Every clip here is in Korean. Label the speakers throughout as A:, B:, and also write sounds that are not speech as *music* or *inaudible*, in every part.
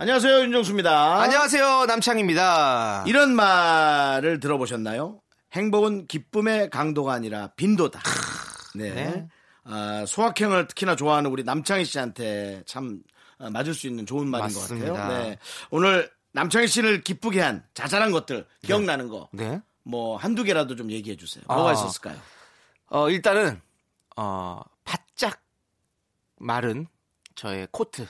A: 안녕하세요 윤정수입니다.
B: 안녕하세요 남창입니다.
A: 이런 말을 들어보셨나요? 행복은 기쁨의 강도가 아니라 빈도다. 네.
B: 네.
A: 아, 소확행을 특히나 좋아하는 우리 남창희 씨한테 참 어, 맞을 수 있는 좋은 말인
B: 맞습니다.
A: 것 같아요. 네. 오늘 남창희 씨를 기쁘게 한 자잘한 것들 기억나는 거.
B: 네.
A: 뭐 한두 개라도 좀 얘기해 주세요. 뭐가
B: 아.
A: 있었을까요?
B: 어 일단은 어 바짝 마른 저의 코트.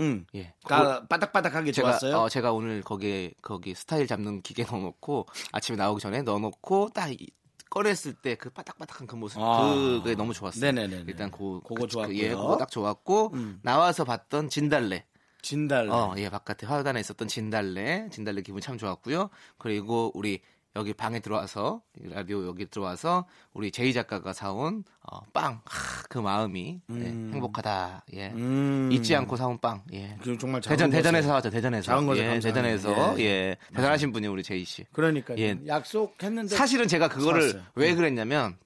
A: 응.
B: 예.
A: 가 바닥바닥하게
B: 제가
A: 좋았어요.
B: 어, 제가 오늘 거기에 거기 스타일 잡는 기계 *laughs* 넣어놓고 아침에 나오기 전에 넣어놓고 딱 이- 꺼냈을 때 그 바닥바닥한 그 모습
A: 아.
B: 그게 너무 좋았어요.
A: 네네네네.
B: 일단 그,
A: 그거
B: 그-
A: 좋았고요.
B: 예, 그거 딱 좋았고
A: 음.
B: 나와서 봤던 진달래.
A: 진달래.
B: 어, 예, 바깥에 화단에 있었던 진달래, 진달래 기분 참 좋았고요. 그리고 우리 여기 방에 들어와서 라디오 여기 들어와서 우리 제이 작가가 사온 어, 빵, 하, 그 마음이 예, 행복하다. 예,
A: 음.
B: 잊지 않고 사온 빵. 예.
A: 그 정말
B: 대전 대전에서. 사왔죠. 대전에서.
A: 작은 것에
B: 예. 대전에서
A: 예.
B: 예, 대단하신 분이 우리 제이 씨.
A: 그러니까
B: 예.
A: 약속했는데
B: 사실은 제가 그거를
A: 사왔어요.
B: 왜
A: 음.
B: 그랬냐면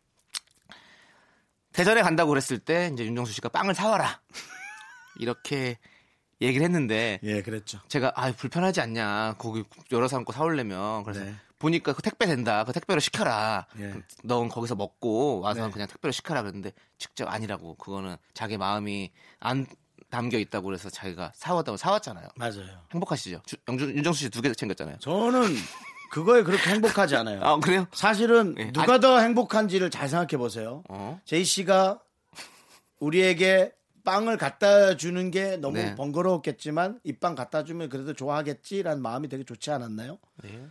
B: 대전에 간다고 그랬을 때 이제 윤정수 씨가 빵을 사와라 *laughs* 이렇게 얘기를 했는데
A: 예, 그랬죠.
B: 제가 아 불편하지 않냐 거기 여러 사람 거 사오려면 그래서
A: 네.
B: 보니까 그 택배 된다 그 택배로 시켜라
A: 예.
B: 넌 거기서 먹고 와서
A: 네.
B: 그냥 택배로 시켜라 그랬는데 직접 아니라고 그거는 자기 마음이 안 담겨 있다고 그래서 자기가 사왔다고 사왔잖아요
A: 맞아요.
B: 행복하시죠 주- 영주, 윤정수 씨 두 개 챙겼잖아요
A: 저는 그거에 그렇게 행복하지 않아요. *laughs*
B: 아 그래요
A: 사실은
B: 네.
A: 누가 더 행복한지를 잘 생각해 보세요.
B: 어
A: 제이 씨가 우리에게 빵을 갖다 주는 게 너무
B: 네.
A: 번거로웠겠지만 이 빵 갖다 주면 그래도 좋아하겠지라는 마음이 되게 좋지 않았나요?
B: 네.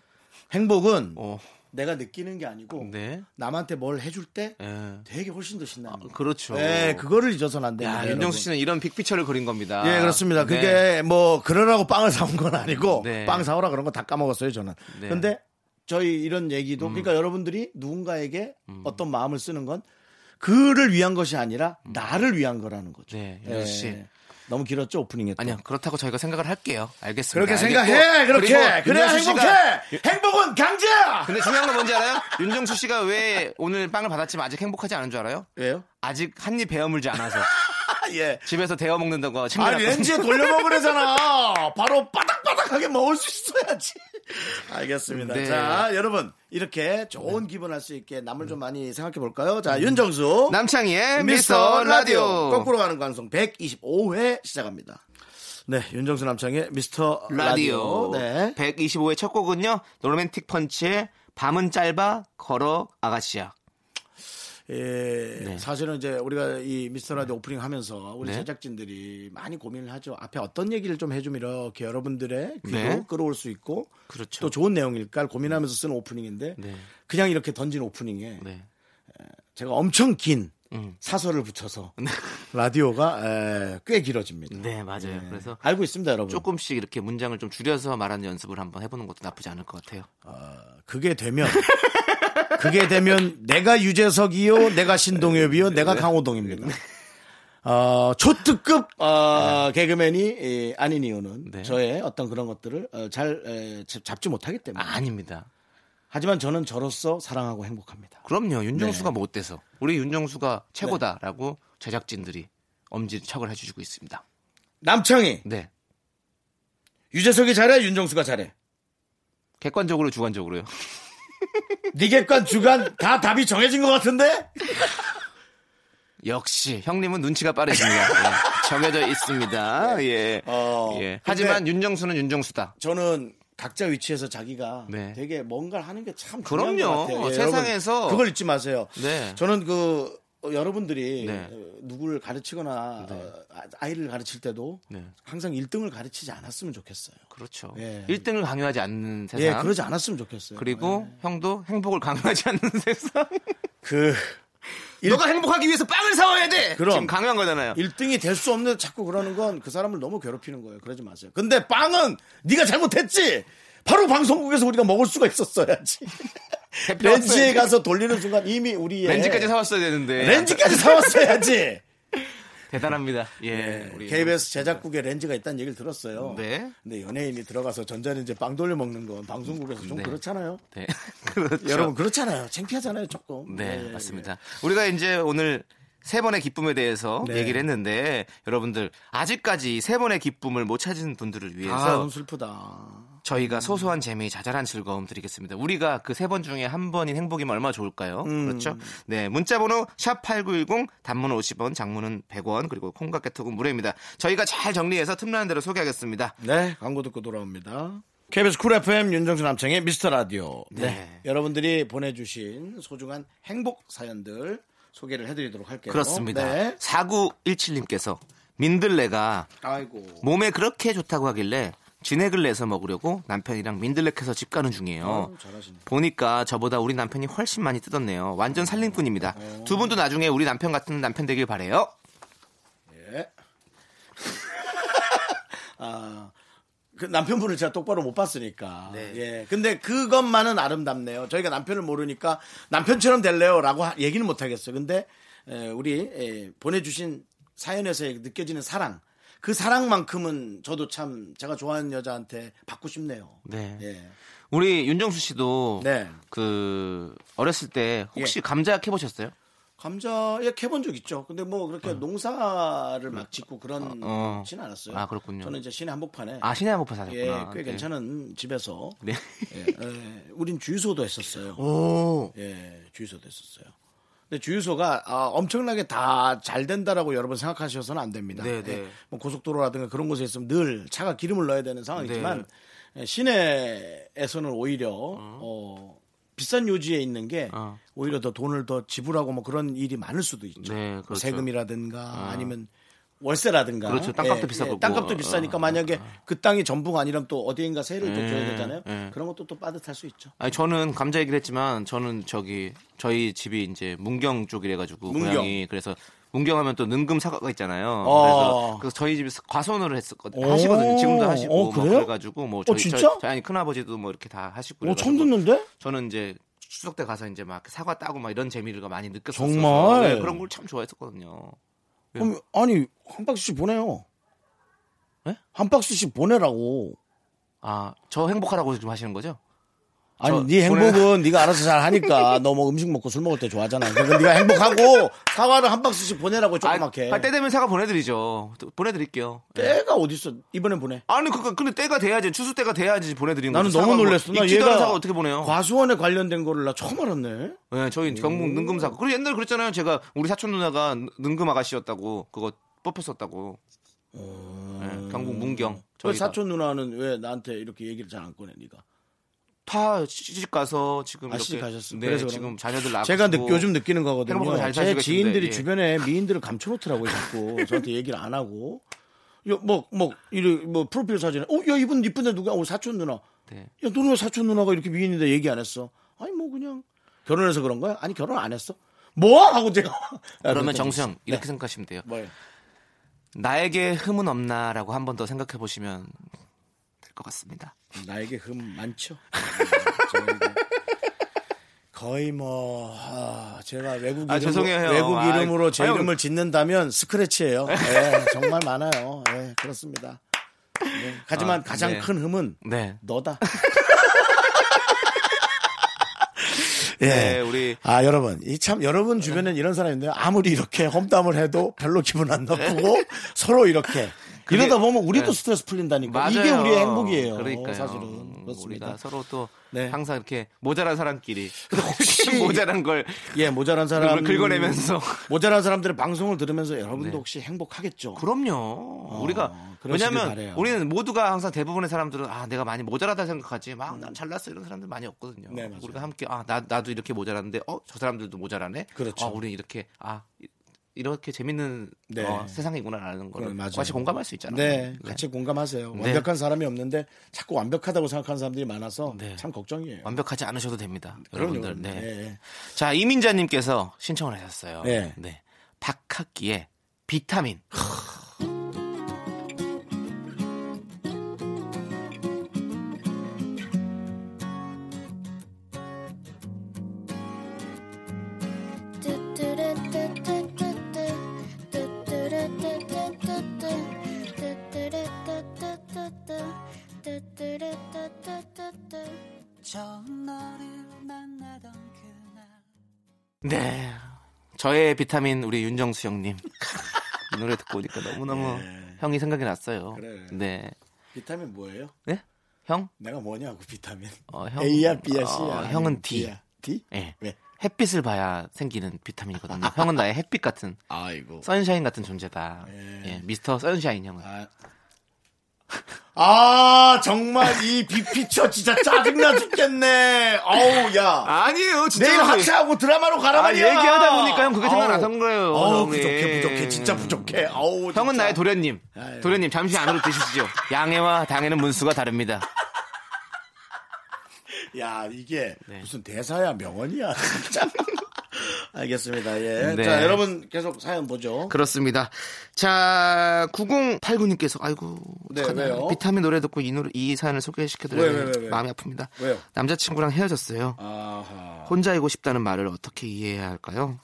A: 행복은
B: 어,
A: 내가 느끼는 게 아니고
B: 네.
A: 남한테 뭘 해줄 때
B: 예.
A: 되게 훨씬 더 신나는 거.
B: 그렇죠.
A: 네, 그거를 잊어서는 안 됩니다.
B: 야,
A: 여러분.
B: 윤정수 씨는 이런 빅피처를 그린 겁니다.
A: 예, 그렇습니다.
B: 네.
A: 그게 뭐 그러라고 빵을 사온 건 아니고
B: 네.
A: 빵 사오라 그런 거 다 까먹었어요, 저는.
B: 네. 음.
A: 근데 저희 이런 얘기도 그러니까 여러분들이 누군가에게 어떤 마음을 쓰는 건 그를 위한 것이 아니라 나를 위한 거라는 거죠.
B: 음. 네, 윤정수 씨.
A: 예. 너무 길었죠, 오프닝에. 또.
B: 아니요, 그렇다고 저희가 생각을 할게요. 알겠습니다.
A: 그렇게 생각해. 그렇게. 그래야 행복해.
B: 씨가-
A: 행복은 강제야.
B: 근데 중요한 건 뭔지 알아요? 윤정수 씨가 왜 오늘 빵을 받았지만 아직 행복하지 않은 줄 알아요?
A: 왜요?
B: 아직 한 입 베어 물지 않아서
A: 아, *laughs* 예.
B: 집에서 데워 먹는다고
A: 아,
B: 챙겨놨거든요.
A: 렌즈에 돌려 먹으래잖아. 바로 바 *laughs* 닥바닥하게 먹을 수 있어야지. *laughs* 알겠습니다.
B: 네.
A: 자, 여러분. 이렇게 좋은 기분 할 수 있게 남을 좀 많이 생각해 볼까요? 자, 윤정수.
B: 남창희의
A: 미스터. 라디오. 거꾸로 가는 방송 125회 시작합니다. 네, 윤정수 남창의 미스터 라디오.
B: 라디오.
A: 네.
B: 125회 첫 곡은요. 로맨틱 펀치의 밤은 짧아 걸어 아가씨야.
A: 예,
B: 네.
A: 사실은 이제 우리가 이 미스터 라디오 오프닝 하면서 우리
B: 네.
A: 제작진들이 많이 고민을 하죠. 앞에 어떤 얘기를 좀 해주면 이렇게 여러분들의 귀도
B: 네.
A: 끌어올 수 있고
B: 그렇죠.
A: 또 좋은 내용일까 고민하면서 쓰는 오프닝인데
B: 네.
A: 그냥 이렇게 던진 오프닝에
B: 네.
A: 제가 엄청 긴
B: 음.
A: 사설을 붙여서 *laughs* 라디오가 에, 꽤 길어집니다.
B: 네, 맞아요.
A: 네.
B: 그래서
A: 알고 있습니다, 여러분.
B: 조금씩 이렇게 문장을 좀 줄여서 말하는 연습을 한번 해보는 것도 나쁘지 않을 것 같아요.
A: 그게 되면 *laughs* 그게 되면 내가 유재석이요, 내가 신동엽이요, 내가 강호동입니다. 어, 초특급 어, 개그맨이 예, 아닌 이유는
B: 네.
A: 저의 어떤 그런 것들을 어, 잘 에, 잡- 잡지 못하기 때문에.
B: 아, 아닙니다.
A: 하지만 저는 저로서 사랑하고 행복합니다.
B: 그럼요. 윤정수가
A: 네.
B: 못 돼서 우리 윤정수가 최고다라고 제작진들이 엄지척을 해주고 있습니다.
A: 남창희,
B: 네.
A: 유재석이 잘해, 윤정수가 잘해.
B: 객관적으로 주관적으로요.
A: 니객관 주간 다 답이 정해진 것 같은데?
B: 역시 형님은 눈치가 빠르십니다. 예, 정해져 있습니다. 예.
A: 어,
B: 예. 하지만 윤정수는 윤정수다.
A: 저는 각자 위치에서 자기가
B: 네.
A: 되게 뭔가를 하는 게 참 중요한
B: 그럼요.
A: 것 같아요. 예,
B: 세상에서
A: 여러분, 그걸 잊지 마세요.
B: 네.
A: 저는 그 어, 여러분들이
B: 네.
A: 어, 누구를 가르치거나 어, 아- 아이를 가르칠 때도
B: 네.
A: 항상 1등을 가르치지 않았으면 좋겠어요.
B: 그렇죠.
A: 예.
B: 1등을 강요하지 않는 세상.
A: 예, 그러지 않았으면 좋겠어요.
B: 그리고
A: 예.
B: 형도 행복을 강요하지 않는 *laughs* 세상.
A: 그 일-
B: 너가 행복하기 위해서 빵을 사와야 돼.
A: 그럼.
B: 지금 강요한 거잖아요.
A: 1등이 될 수 없는 자꾸 그러는 건 그 사람을 너무 괴롭히는 거예요. 그러지 마세요. 근데 빵은 네가 잘못했지. 바로 방송국에서 우리가 먹을 수가 있었어야지. *laughs* 렌즈에. 가서 돌리는 순간 이미 우리의
B: 렌즈까지 사왔어야 되는데.
A: 렌즈까지 사왔어야지. *laughs*
B: 대단합니다. 예. 우리
A: KBS 제작국에 렌즈가 있다는 얘기를 들었어요.
B: 네.
A: 근데 연예인이 들어가서 전자레인지에 빵 돌려 먹는 건 방송국에서 좀
B: 네.
A: 그렇잖아요.
B: 네. *laughs* 그렇죠.
A: 여러분 그렇잖아요. 창피하잖아요, 조금.
B: 네,
A: 예,
B: 맞습니다. 우리가 이제 오늘 세 번의 기쁨에 대해서
A: 네.
B: 얘기를 했는데 여러분들 아직까지 세 번의 기쁨을 못 찾은 분들을
A: 예. 아,
B: 위해서
A: 너무 슬프다.
B: 저희가 소소한 재미, 자잘한 즐거움 드리겠습니다. 우리가 그 세 번 중에 한 번인 행복이면 얼마나 좋을까요?
A: 음.
B: 그렇죠? 네, 문자번호 샵 #8910 단문은 50원, 장문은 100원, 그리고 콩과 깨톡은 무료입니다. 저희가 잘 정리해서 틈나는 대로 소개하겠습니다.
A: 네, 광고 듣고 돌아옵니다. KBS 쿨 FM 윤정수 남창희의 미스터 라디오. 네.
B: 네.
A: 여러분들이 보내주신 소중한 행복 사연들 소개를 해드리도록 할게요.
B: 그렇습니다.
A: 네.
B: 4917님께서 민들레가
A: 아이고.
B: 몸에 그렇게 좋다고 하길래 진액을 내서 먹으려고 남편이랑 민들레 캐서 집 가는 중이에요.
A: 아유, 잘하시네.
B: 보니까 저보다 우리 남편이 훨씬 많이 뜯었네요. 완전 살림꾼입니다. 두 분도 나중에 우리 남편 같은 남편 되길 바래요.
A: 예. *laughs* 아, 그 남편분을 제가 똑바로 못 봤으니까.
B: 네.
A: 예. 근데 그것만은 아름답네요. 저희가 남편을 모르니까 남편처럼 될래요라고 하- 얘기는 못 하겠어요. 근데 에, 우리 에, 보내주신 사연에서 느껴지는 사랑. 그 사랑만큼은 저도 참 제가 좋아하는 여자한테 받고 싶네요.
B: 네.
A: 예.
B: 우리 윤정수 씨도
A: 네.
B: 그 어렸을 때 혹시 감자 캐보셨어요?
A: 감자에 캐본 적 있죠. 근데 뭐 그렇게 농사를 막 짓고 그런
B: 어.
A: 지는 않았어요.
B: 아, 그렇군요.
A: 저는 이제 시내 한복판에
B: 아 신의 한복판
A: 예,
B: 사셨구나.
A: 꽤
B: 네.
A: 괜찮은 집에서
B: 네.
A: 예, 예, 우린 주유소도 했었어요.
B: 오.
A: 예, 주유소도 했었어요. 근데 주유소가 아, 엄청나게 다 잘 된다라고 여러분 생각하셔서는 안 됩니다.
B: 네, 네.
A: 예, 뭐 고속도로라든가 그런 곳에 있으면 늘 차가 기름을 넣어야 되는 상황이지만
B: 네.
A: 예, 시내에서는 오히려 어, 비싼 요지에 있는 게
B: 어.
A: 오히려 더 돈을 더 지불하고 뭐 그런 일이 많을 수도 있죠.
B: 네,
A: 뭐
B: 그렇죠.
A: 세금이라든가 아 니면 월세라든가
B: 그렇죠. 땅값도 비싸고.
A: 땅값도 비싸니까
B: 어,
A: 만약에 그 땅이 전부가 아니라면 또 어디인가 세를 또
B: 네,
A: 줘야 되잖아요.
B: 네.
A: 그런 것도 또 빠듯할 수 있죠.
B: 아니 저는 감자 얘기를 했지만 저는 저기 저희 집이 이제 문경 쪽이래 가지고
A: 문경.
B: 고향이 그래서 문경하면 또 능금 사과가 있잖아요.
A: 어.
B: 그래서, 그래서 저희 집에서 과손을 했었거든요.
A: 오.
B: 하시거든요. 지금도 하시고
A: 어,
B: 뭐? 그래가지고 뭐 저희,
A: 진짜?
B: 저희, 저희 아니 큰 아버지도 뭐 이렇게 다 하시고
A: 어, 처음 듣는데?
B: 저는 이제 추석 때 가서 이제 막 사과 따고 막 이런 재미를 많이 느꼈었어요.
A: 정말?
B: 그런 걸 참 좋아했었거든요. 네.
A: 그럼 아니 한 박스씩 보내요.
B: 네?
A: 한 박스씩 보내라고.
B: 아, 저 행복하라고 지금 하시는 거죠?
A: 아니
B: 저
A: 네 행복은 *laughs* 네가 알아서 잘 하니까 너 뭐 음식 먹고 술 먹을 때 좋아하잖아. 그러니까 네가 행복하고 사과를 한 박스씩 보내라고 조그맣게.
B: 아, 때 되면 사과 보내드리죠. 또 보내드릴게요. 예.
A: 때가 어딨어? 이번엔 보내.
B: 아니 그 근데 때가 돼야지 추수 때가 돼야지 보내드리는
A: 나는
B: 거죠.
A: 너무 놀랐어. 나 얘가
B: 사과 어떻게 보내요?
A: 과수원에 관련된 거를 나 처음 알았네.
B: 네, 저희 경북 능금 사과. 그리고 옛날에 그랬잖아요. 제가 우리 사촌 누나가 능금 아가씨였다고 그거 뽑혔었다고. 네, 경북 문경.
A: 왜
B: 저희가
A: 사촌 누나는 왜 나한테 이렇게 얘기를 잘 안 꺼내? 네가.
B: 다 시집 가서 지금
A: 아, 시집 가셨어.
B: 네,
A: 그래서
B: 지금? 자녀들 낳고
A: 제가 느, 요즘 느끼는 거거든요. 제 지인들이
B: 예.
A: 주변에 미인들을 감춰놓더라고요, 자꾸. 저한테 얘기를 안 하고. 야, 뭐, 뭐, 이래, 뭐, 프로필 사진에, 어, 야, 이분 이쁜데 누가, 어, 사촌 누나.
B: 네.
A: 야, 너는 왜 사촌 누나가 이렇게 미인인데 얘기 안 했어? 아니, 뭐, 그냥. 결혼해서 그런 거야? 아니, 결혼 안 했어? 뭐? 하고 제가. *laughs*
B: 그러면 정수영 이렇게
A: 네.
B: 생각하시면 돼요.
A: 뭐예요?
B: 나에게 흠은 없나라고 한 번 더 생각해 보시면 될 것 같습니다.
A: 나에게 흠 많죠. *laughs* 거의 뭐 아, 제가 외국
B: 아,
A: 이름
B: 죄송해요, 형.
A: 외국
B: 아,
A: 이름으로 제
B: 아유.
A: 이름을 짓는다면 스크래치예요. 예, 정말 많아요. 예, 그렇습니다. 네, 하지만
B: 아,
A: 가장
B: 네.
A: 큰 흠은
B: 네.
A: 너다. *laughs*
B: 네,
A: 예.
B: 우리
A: 아 여러분 이 참 여러분 주변엔 이런 사람이 있는데요 아무리 이렇게 험담을 해도 별로 기분 안 나쁘고 서로 이렇게
B: 그게-
A: 이러다 보면 우리도
B: 네.
A: 스트레스 풀린다니까
B: 맞아요.
A: 이게 우리의 행복이에요
B: 그러니까요.
A: 사실은
B: 음,
A: 그렇습니다
B: 우리가 서로 또
A: 네.
B: 항상 이렇게 모자란 사람끼리 *laughs*
A: 혹시-
B: 모자란 걸
A: 예 모자란 사람
B: 긁어내면서 *laughs*
A: 모자란 사람들의 방송을 들으면서 여러분도
B: 네.
A: 혹시 행복하겠죠
B: 그럼요. 우리가
A: 그러시길
B: 왜냐하면
A: 바래요.
B: 우리는 모두가 항상 대부분의 사람들은 아 내가 많이 모자라다 생각하지 막 난 잘났어 이런 사람들 많이 없거든요.
A: 네.
B: 우리가 함께 아 나 나도 이렇게 모자란데 어 저 사람들도 모자라네.
A: 그렇죠.
B: 아 우리 이렇게 아 이- 이렇게 재밌는
A: 네.
B: 어, 세상이구나라는
A: 그래,
B: 걸
A: 맞아요.
B: 같이 공감할 수 있잖아요.
A: 네, 같이 공감하세요.
B: 네.
A: 완벽한 사람이 없는데 자꾸 완벽하다고 생각하는 사람들이 많아서
B: 네.
A: 참 걱정이에요.
B: 완벽하지 않으셔도 됩니다.
A: 그럼요.
B: 여러분들. 네.
A: 네.
B: 자, 이민자님께서 신청을 하셨어요.
A: 네.
B: 박학기의 비타민. 네. 저의 비타민 우리 윤정수 형님. 이 노래 듣고 오니까 너무너무
A: 네.
B: 형이 생각이 났어요.
A: 그래.
B: 네.
A: 비타민 뭐예요?
B: 네? 형?
A: 내가 뭐냐고 비타민.
B: 어, 형.
A: A야 B야
B: 어,
A: C야.
B: 형은 D.
A: D야. D?
B: 예.
A: 왜?
B: 햇빛을 봐야 생기는 비타민이거든요. 형은 나의 햇빛 같은
A: 아이고.
B: 선샤인 같은 존재다.
A: 예.
B: 예, 미스터 선샤인 형은.
A: 아, 아 정말 이 빅피처 진짜 짜증나 죽겠네. 어우 야.
B: 아니에요,
A: 내일 학사하고 드라마로 가라
B: 아,
A: 말이야.
B: 얘기하다 보니까 형 그게
A: 아우.
B: 생각나선 거예요.
A: 어우
B: 형님.
A: 부족해 부족해 진짜 부족해. 어우
B: 형은
A: 진짜.
B: 나의 도련님.
A: 아유.
B: 도련님 잠시 안으로 드시죠. 양해와 당해는 문수가 다릅니다.
A: 야 이게
B: 네.
A: 무슨 대사야 명언이야 *laughs* 진짜. 알겠습니다. 예. *laughs*
B: 네.
A: 자 여러분 계속 사연 보죠.
B: 그렇습니다. 자, 9089님께서 아이고
A: 네? 왜요?
B: 비타민 노래 듣고 이 노래 이 사연을
A: 왜?
B: 마음이 아픕니다.
A: 왜요?
B: 남자친구랑 헤어졌어요.
A: 아하.
B: 혼자이고 싶다는 말을 어떻게 이해해야 할까요?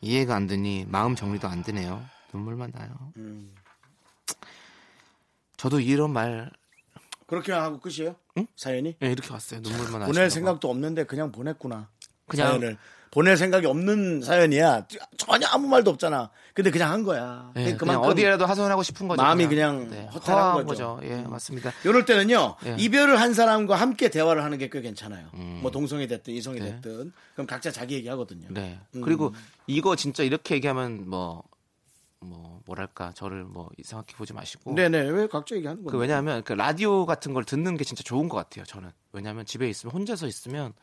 B: 이해가 안 되니 마음 정리도 안 되네요. 눈물만 나요.
A: 음.
B: 저도 이런 말
A: 그렇게 하고 끝이에요?
B: 응?
A: 사연이?
B: 예, 이렇게 왔어요. 눈물만 나요.
A: 보낼 생각도 없는데 그냥 보냈구나.
B: 그냥-
A: 사연을. 보낼 생각이 없는 사연이야. 전혀 아무 말도 없잖아. 근데 그냥 한 거야.
B: 예, 그냥
A: 그만큼
B: 어디에라도 하소연하고 싶은 거죠.
A: 마음이 그냥
B: 네,
A: 허탈한 거죠.
B: 거죠. 예, 맞습니다.
A: 이럴 때는요
B: 예.
A: 이별을 한 사람과 함께 대화를 하는 게 꽤 괜찮아요.
B: 음.
A: 뭐 동성이 됐든 이성이
B: 네.
A: 됐든 그럼 각자 자기 얘기 하거든요.
B: 네.
A: 음.
B: 그리고 이거 진짜 이렇게 얘기하면 뭐, 뭐, 뭐랄까, 저를 뭐 이상하게 보지 마시고.
A: 네네 왜 각자 얘기하는 거예요?
B: 그 왜냐하면 그 라디오 같은 걸 듣는 게 진짜 좋은 것 같아요. 저는 왜냐하면 집에 있으면 혼자서 있으면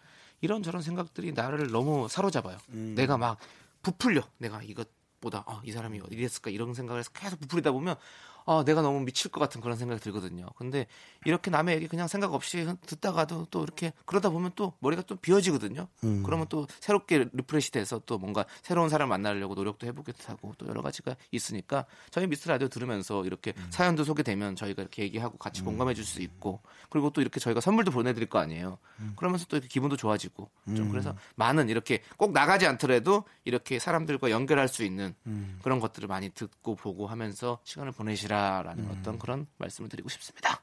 B: 이런저런 생각들이 나를 너무 사로잡아요.
A: 음.
B: 내가 막 부풀려. 내가 이것보다 아, 이 사람이 이랬을까 이런 생각을 해서 계속 부풀리다 보면 아, 내가 너무 미칠 것 같은 그런 생각이 들거든요. 근데 이렇게 남의 얘기 그냥 생각 없이 듣다가도 또 이렇게 그러다 보면 또 머리가 또 비어지거든요.
A: 음.
B: 그러면 또 새롭게 refresh 돼서 또 뭔가 새로운 사람 만나려고 노력도 해보기도 하고 또 여러 가지가 있으니까 저희 미스터 라디오 들으면서 이렇게
A: 음.
B: 사연도 소개되면 저희가 이렇게 얘기하고 같이 공감해 줄 수 있고 그리고 또 이렇게 저희가 선물도 보내드릴 거 아니에요.
A: 음.
B: 그러면서 또 이렇게 기분도 좋아지고 좀 그래서 많은 이렇게 꼭 나가지 않더라도 이렇게 사람들과 연결할 수 있는
A: 음.
B: 그런 것들을 많이 듣고 보고 하면서 시간을 보내시라 라는
A: 음.
B: 어떤 그런 말씀을 드리고 싶습니다.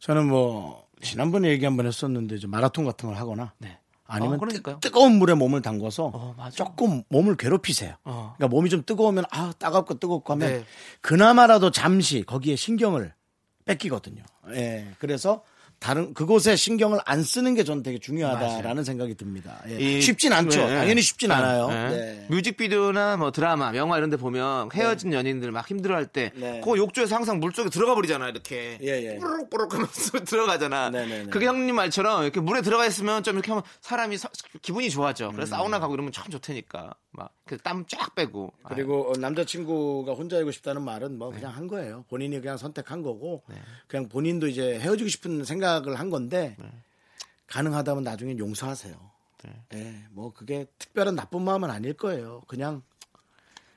A: 저는 뭐 지난번에 얘기 한번 했었는데 마라톤 같은 걸 하거나
B: 네.
A: 아니면
B: 어, 그러니까요.
A: 뜨, 거운 물에 몸을 담궈서
B: 어.
A: 조금 몸을 괴롭히세요.
B: 어.
A: 그러니까 몸이 좀 뜨거우면 아 따갑고 뜨겁고 하면
B: 네.
A: 그나마라도 잠시 거기에 신경을 뺏기거든요. 예. 그래서 다른 그곳에 신경을 안 쓰는 게 저는 되게 중요하다라는 생각이 듭니다. 예.
B: 이-
A: 쉽진 않죠.
B: 네.
A: 당연히 쉽진
B: 네.
A: 않아요.
B: 네.
A: 네.
B: 뮤직비디오나 뭐 드라마, 영화 이런 데 보면 헤어진 연인들 막 힘들어할 때
A: 네.
B: 그 욕조에서 항상 물 속에 들어가 버리잖아 이렇게
A: 예, 예.
B: 뽀록뽀록 하면서 *laughs* 들어가잖아.
A: 네, 네, 네.
B: 그게 형님 말처럼 이렇게 물에 들어가 있으면 좀 이렇게 하면 사람이 서- 기분이 좋아져.
A: 음.
B: 그래서 사우나 가고 이러면 참 좋다니까. 막 땀 쫙 빼고.
A: 그리고 어, 남자친구가 혼자이고 싶다는 말은 뭐 그냥 한 거예요. 본인이 그냥 선택한 거고 그냥 본인도 이제 헤어지고 싶은 생각 을 한 건데 가능하다면 나중에 용서하세요. 예, 뭐 그게 특별한 나쁜 마음은 아닐 거예요. 그냥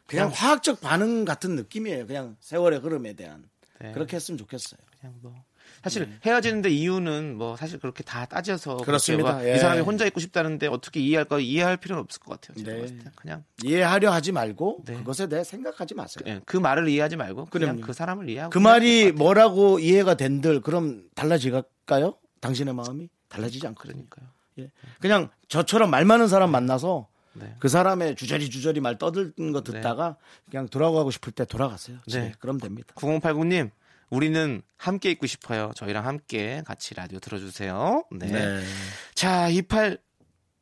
A: 그냥 화학적 반응 같은 느낌이에요. 그냥 세월의 흐름에 대한
B: 네.
A: 그렇게 했으면 좋겠어요.
B: 그냥 뭐 사실 헤어지는데 이유는 뭐 사실 그렇게 다 따져서
A: 네. 그렇습니다.
B: 막
A: 예.
B: 이 사람이 혼자 있고 싶다는데 어떻게 이해할 거 이해할 필요는 없을 것 같아요. 제가
A: 네.
B: 봤을 때 그냥
A: 이해하려 하지 말고
B: 네.
A: 그것에 대해 생각하지 마세요.
B: 예, 그 말을 이해하지 말고 그냥
A: 그럼요.
B: 그 사람을 이해하고
A: 그 말이 뭐라고 이해가 된들 그럼 달라질까요? 당신의 마음이 달라지지 않거든요.
B: 그러니까요.
A: 예. 그냥 저처럼 말 많은 사람 만나서
B: 네.
A: 그 사람의 주저리 주저리 말 떠드는 거 듣다가 그냥 돌아가고 싶을 때 돌아가세요.
B: 네.
A: 그럼 됩니다.
B: 9089님, 우리는 함께 있고 싶어요. 저희랑 함께 같이 라디오 들어주세요. 네. 자,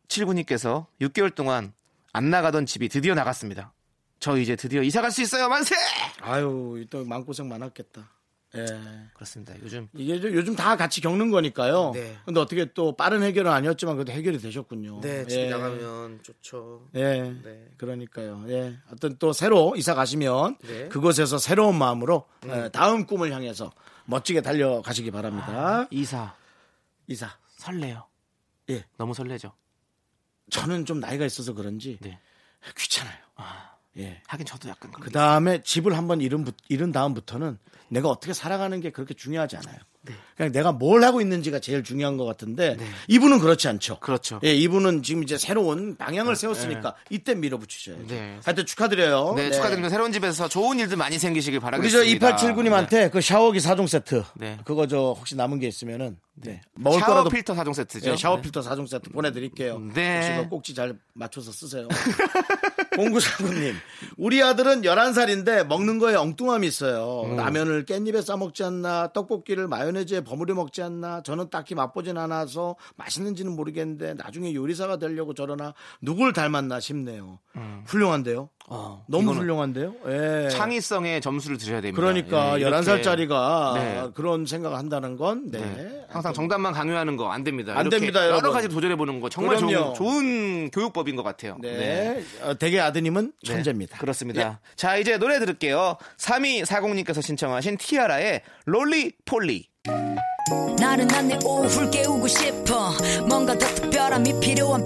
B: 2879님께서 6개월 동안 안 나가던 집이 드디어 나갔습니다. 저 이제 드디어 이사 갈 수 있어요. 만세!
A: 아유, 또 마음고생 많았겠다. 예.
B: 그렇습니다. 요즘
A: 이게 좀 요즘 다 같이 겪는 거니까요.
B: 네.
A: 근데 어떻게 또 빠른 해결은 아니었지만 그래도 해결이 되셨군요.
B: 네, 집에
A: 예.
B: 나가면 좋죠.
A: 예.
B: 네.
A: 그러니까요. 예. 어떤 또 새로 이사 가시면
B: 네. 음.
A: 그곳에서 새로운 마음으로 예, 다음 꿈을 향해서 멋지게 달려가시기 바랍니다.
B: 이사
A: 이사.
B: 설레요.
A: 예.
B: 너무 설레죠.
A: 저는 좀 나이가 있어서 그런지
B: 네.
A: 귀찮아요. 예.
B: 하긴 저도 약간 그게
A: 다음에 집을 한번 잃은, 부- 잃은 다음부터는 내가 어떻게 살아가는 게 그렇게 중요하지 않아요.
B: 네.
A: 그냥 내가 뭘 하고 있는지가 제일 중요한 것 같은데 이분은 그렇지 않죠.
B: 그렇죠.
A: 예, 이분은 지금 이제 새로운 방향을 세웠으니까 이때 밀어붙이셔야죠.
B: 네.
A: 하여튼 축하드려요.
B: 네, 축하드립니다. 새로운 집에서 좋은 일들 많이 생기시길
A: 우리 저
B: 바라겠습니다.
A: 2879님한테 그 샤워기 4종 세트
B: 네.
A: 그거 저 혹시 남은 게 있으면은 네. 먹을
B: 샤워
A: 거라도
B: 필터 4종 세트죠.
A: 네, 샤워
B: 네.
A: 필터 4종 세트 보내드릴게요.
B: 네.
A: 혹시 그 꼭지 잘 맞춰서 쓰세요. *laughs* 공구사구님, 우리 아들은 11살인데 먹는 거에 엉뚱함이 있어요.
B: 음.
A: 라면을 깻잎에 싸먹지 않나, 떡볶이를 마요네즈 에 버무려 먹지 않나, 저는 딱히 맛보진 않아서 맛있는지는 모르겠는데 나중에 요리사가 되려고 저러나 누굴 닮았나 싶네요. 훌륭한데요?
B: 어,
A: 너무 훌륭한데요? 예.
B: 창의성에 점수를 드려야 됩니다.
A: 그러니까
B: 예,
A: 열
B: 이렇게
A: 11살짜리가
B: 네.
A: 그런 생각을 한다는 건 네.
B: 네. 항상 정답만 강요하는 거 안 됩니다.
A: 안 됩니다,
B: 여러
A: 여러분.
B: 가지 도전해 보는 거 정말. 좋은, 좋은 교육법인 것 같아요.
A: 네. 어, 대개 아드님은
B: 네.
A: 천재입니다.
B: 그렇습니다.
A: 예.
B: 자, 이제 노래 들을게요. 3240님께서 신청하신 티아라의 롤리 폴리.
C: 나른한 내 오후를 깨우고 싶어 뭔가 더 특별함이 필요한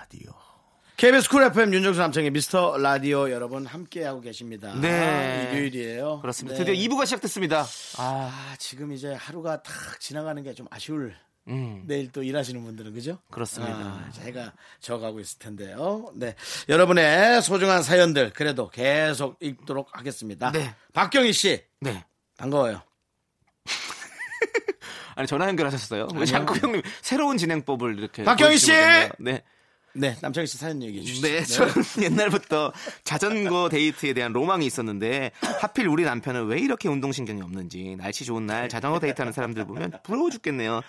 A: KBS 쿨 FM 윤정수 남창희 미스터 라디오 여러분 함께하고 계십니다.
B: 네.
A: 일요일이에요.
B: 그렇습니다.
A: 네.
B: 드디어 2부가 시작됐습니다. 아,
A: 아, 지금 이제 하루가 탁 지나가는 게 좀 아쉬울
B: 음.
A: 내일 또 일하시는 분들은 그죠?
B: 그렇습니다.
A: 아, 제가 적적하고 있을 텐데요. 네. 여러분의 소중한 사연들 그래도 계속 읽도록 하겠습니다.
B: 네.
A: 박경희 씨
B: 네.
A: 반가워요. *laughs*
B: 아니 전화 연결하셨어요? 왜 자꾸 형님 새로운 진행법을 이렇게
A: 박경희 씨!
B: 네.
A: 네, 남창희 씨 사연 얘기해 주시죠.
B: 네, 저는 *laughs* 옛날부터 자전거 데이트에 대한 로망이 있었는데 하필 우리 남편은 왜 이렇게 운동신경이 없는지 날씨 좋은 날 자전거 데이트하는 사람들 보면 부러워 죽겠네요.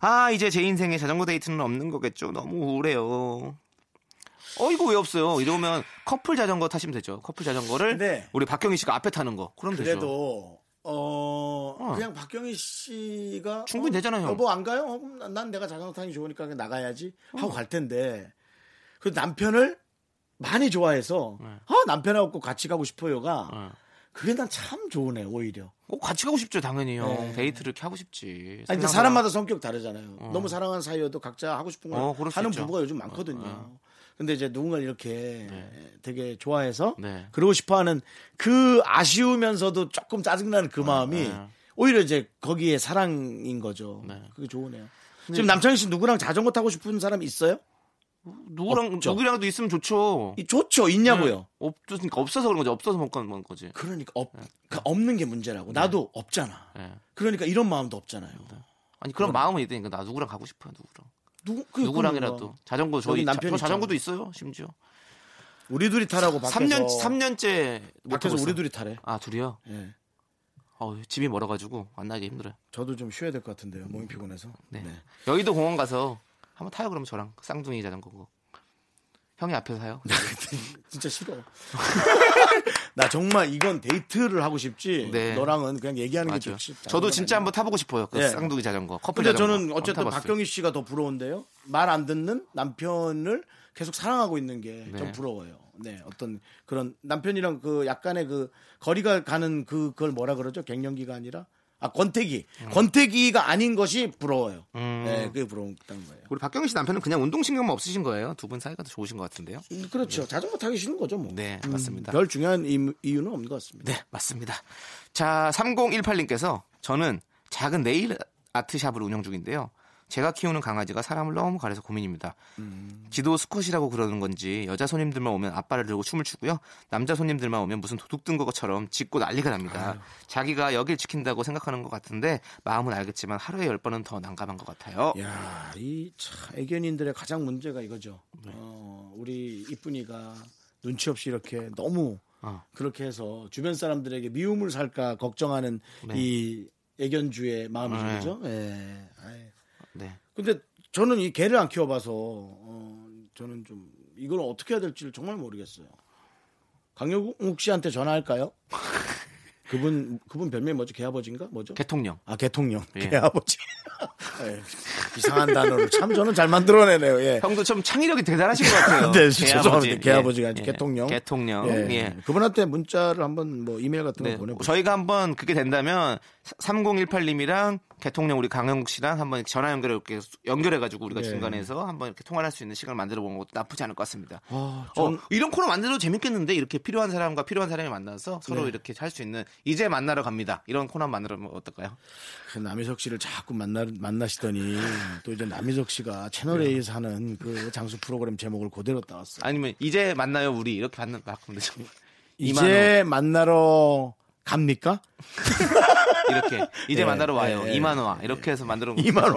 B: 아, 이제 제 인생에 자전거 데이트는 없는 거겠죠. 너무 우울해요. 어, 이거 왜 없어요? 이러면 커플 자전거 타시면 되죠. 커플 자전거를
A: 네.
B: 우리 박경희 씨가 앞에 타는 거. 그럼 되죠.
A: 그래도 어, 그냥 박경희 씨가
B: 충분히
A: 어,
B: 되잖아요, 형.
A: 여보 안 가요? 어, 난 내가 자전거 타는 게 좋으니까 나가야지 하고 갈 텐데 그 남편을 많이 좋아해서 아 남편하고 꼭 같이 가고 싶어요가
B: 네.
A: 그게 난 참 좋으네 오히려.
B: 꼭 같이 가고 싶죠, 당연히 형.
A: 네.
B: 데이트를 이렇게 하고 싶지.
A: 아니 근데. 사람마다 성격 다르잖아요. 너무 사랑하는 사이여도 각자 하고 싶은 걸
B: 어,
A: 하는. 부부가 요즘 많거든요. 근데 이제 누군가를 이렇게 되게 좋아해서
B: 네.
A: 그러고 싶어하는 그 아쉬우면서도 조금 짜증나는 그 마음이
B: 네.
A: 오히려 이제 거기에 사랑인 거죠.
B: 네.
A: 그게 좋으네요. 지금 남창희 씨 누구랑 자전거 타고 싶은 사람 있어요?
B: 누구랑
A: 없죠.
B: 누구랑도 있으면 좋죠.
A: 이- 좋죠. 있냐고요.
B: 없으니까 없어서 그런 거지. 없어서 못 가는 거지.
A: 그러니까 없, 그 없는 게 문제라고. 나도 없잖아.
B: 네.
A: 그러니까 이런 마음도 없잖아요.
B: 아니 그런 마음은 있으니까 나 누구랑 가고 싶어요. 누구랑.
A: 누구 그-
B: 누구랑이라도
A: 그런가.
B: 자전거 저희 저 자전거도. 있어요. 심지어.
A: 우리 둘이 타라고 밖에서
B: 3년 3년째 못
A: 밖에서 우리. 둘이 타래.
B: 아 둘이요.
A: 예.
B: 어, 집이 멀어가지고 만나기 힘들어요.
A: 저도 좀 쉬어야 될 것 같은데요. 몸이 피곤해서.
B: 네.
A: 네.
B: 여의도 공원 가서 한번 타요. 그러면 저랑 쌍둥이 자전거고. 형이 앞에서 타요. *laughs*
A: 진짜 싫어. *laughs* 나 정말 이건 데이트를 하고 싶지.
B: 네.
A: 너랑은 그냥 얘기하는 게
B: 맞아요.
A: 좋지.
B: 저도 진짜 한번 타보고 싶어요. 그
A: 네.
B: 쌍둥이 자전거. 커플
A: 근데
B: 자전거.
A: 저는 어쨌든. 박경희 씨가 더 부러운데요. 말 안 듣는 남편을 계속 사랑하고 있는 게좀
B: 네.
A: 부러워요. 네, 어떤 그런 남편이랑 그 약간의 그 거리가 가는 그 그걸 뭐라 그러죠? 갱년기가 아니라 아 권태기, 권태기가 아닌 것이 부러워요.
B: 음.
A: 네, 그게 부러웠던 거예요.
B: 우리 박경희 씨 남편은 그냥 운동신경만 없으신 거예요. 두 분 사이가 더 좋으신 것 같은데요.
A: 음, 그렇죠. 자전거 타기 싫은 거죠, 뭐.
B: 네, 맞습니다.
A: 별 중요한 이- 이유는 없는 것 같습니다.
B: 네, 맞습니다. 자, 3018님께서 저는 작은 네일 아트샵을 운영 중인데요. 제가 키우는 강아지가 사람을 너무 가려서 고민입니다. 지도 스컷이라고 그러는 건지 여자 손님들만 오면 앞발을 들고 춤을 추고요. 남자 손님들만 오면 무슨 도둑 든 것처럼 짖고 난리가 납니다. 자기가 여길 지킨다고 생각하는 것 같은데 마음은 알겠지만 하루에 열 번은 더 난감한 것 같아요.
A: 야, 이 참, 애견인들의 가장 문제가 이거죠. 어, 우리 이쁜이가 눈치 없이 이렇게 너무
B: 어.
A: 그렇게 해서 주변 사람들에게 미움을 살까 걱정하는
B: 네.
A: 이 애견주의 마음이죠.
B: 네.
A: 예.
B: 네.
A: 근데 저는 이 개를 안 키워봐서 어, 저는 좀 이걸 어떻게 해야 될지를 정말 모르겠어요. 강영욱 씨한테 전화할까요? *laughs* 그분 그분 별명이 뭐죠? 개아버지인가? 뭐죠?
B: 개통령.
A: 아 개통령,
B: 예.
A: 개아버지. 예, *laughs* 이상한 단어를 참 저는 잘 만들어내네요. 예.
B: 형도 좀 창의력이 대단하신 것 같아요. *laughs*
A: 네. 죄송합니다. 개아버지가
B: 예.
A: 아니라
B: 예.
A: 개통령.
B: 개통령.
A: 예.
B: 예.
A: 그분한테 문자를 한번 뭐 이메일 같은 거
B: 네.
A: 보내보세요.
B: 저희가 한번 그게 된다면 3018님이랑 개통령 우리 강영국 씨랑 한번 전화 연결해 이렇게 연결해 가지고 우리가
A: 네.
B: 중간에서 한번 이렇게 통화를 할수 있는 시간을 만들어 보는 것도 나쁘지 않을 것 같습니다.
A: 아,
B: 어,
A: 전-
B: 이런 코너 만들어도 재밌겠는데 이렇게 필요한 사람과 필요한 사람이 만나서 서로
A: 네.
B: 이렇게 할 수 있는 이제 만나러 갑니다. 이런 코너 만들면 어떨까요?
A: 그 남희석 씨를 자꾸 만나 만나시더니 또 이제 남희석 씨가 채널
B: 네.
A: A에서 하는 그 장수 프로그램 제목을 그대로 따왔어요.
B: 아니면 이제 만나요 우리 이렇게 받는 바꾸면 되죠.
A: 이제 만나러 갑니까? *laughs*
B: 이렇게 이제
A: 예,
B: 만나러 와요.
A: 예,
B: 이만화 이렇게 해서 만들어 놓은
A: 이만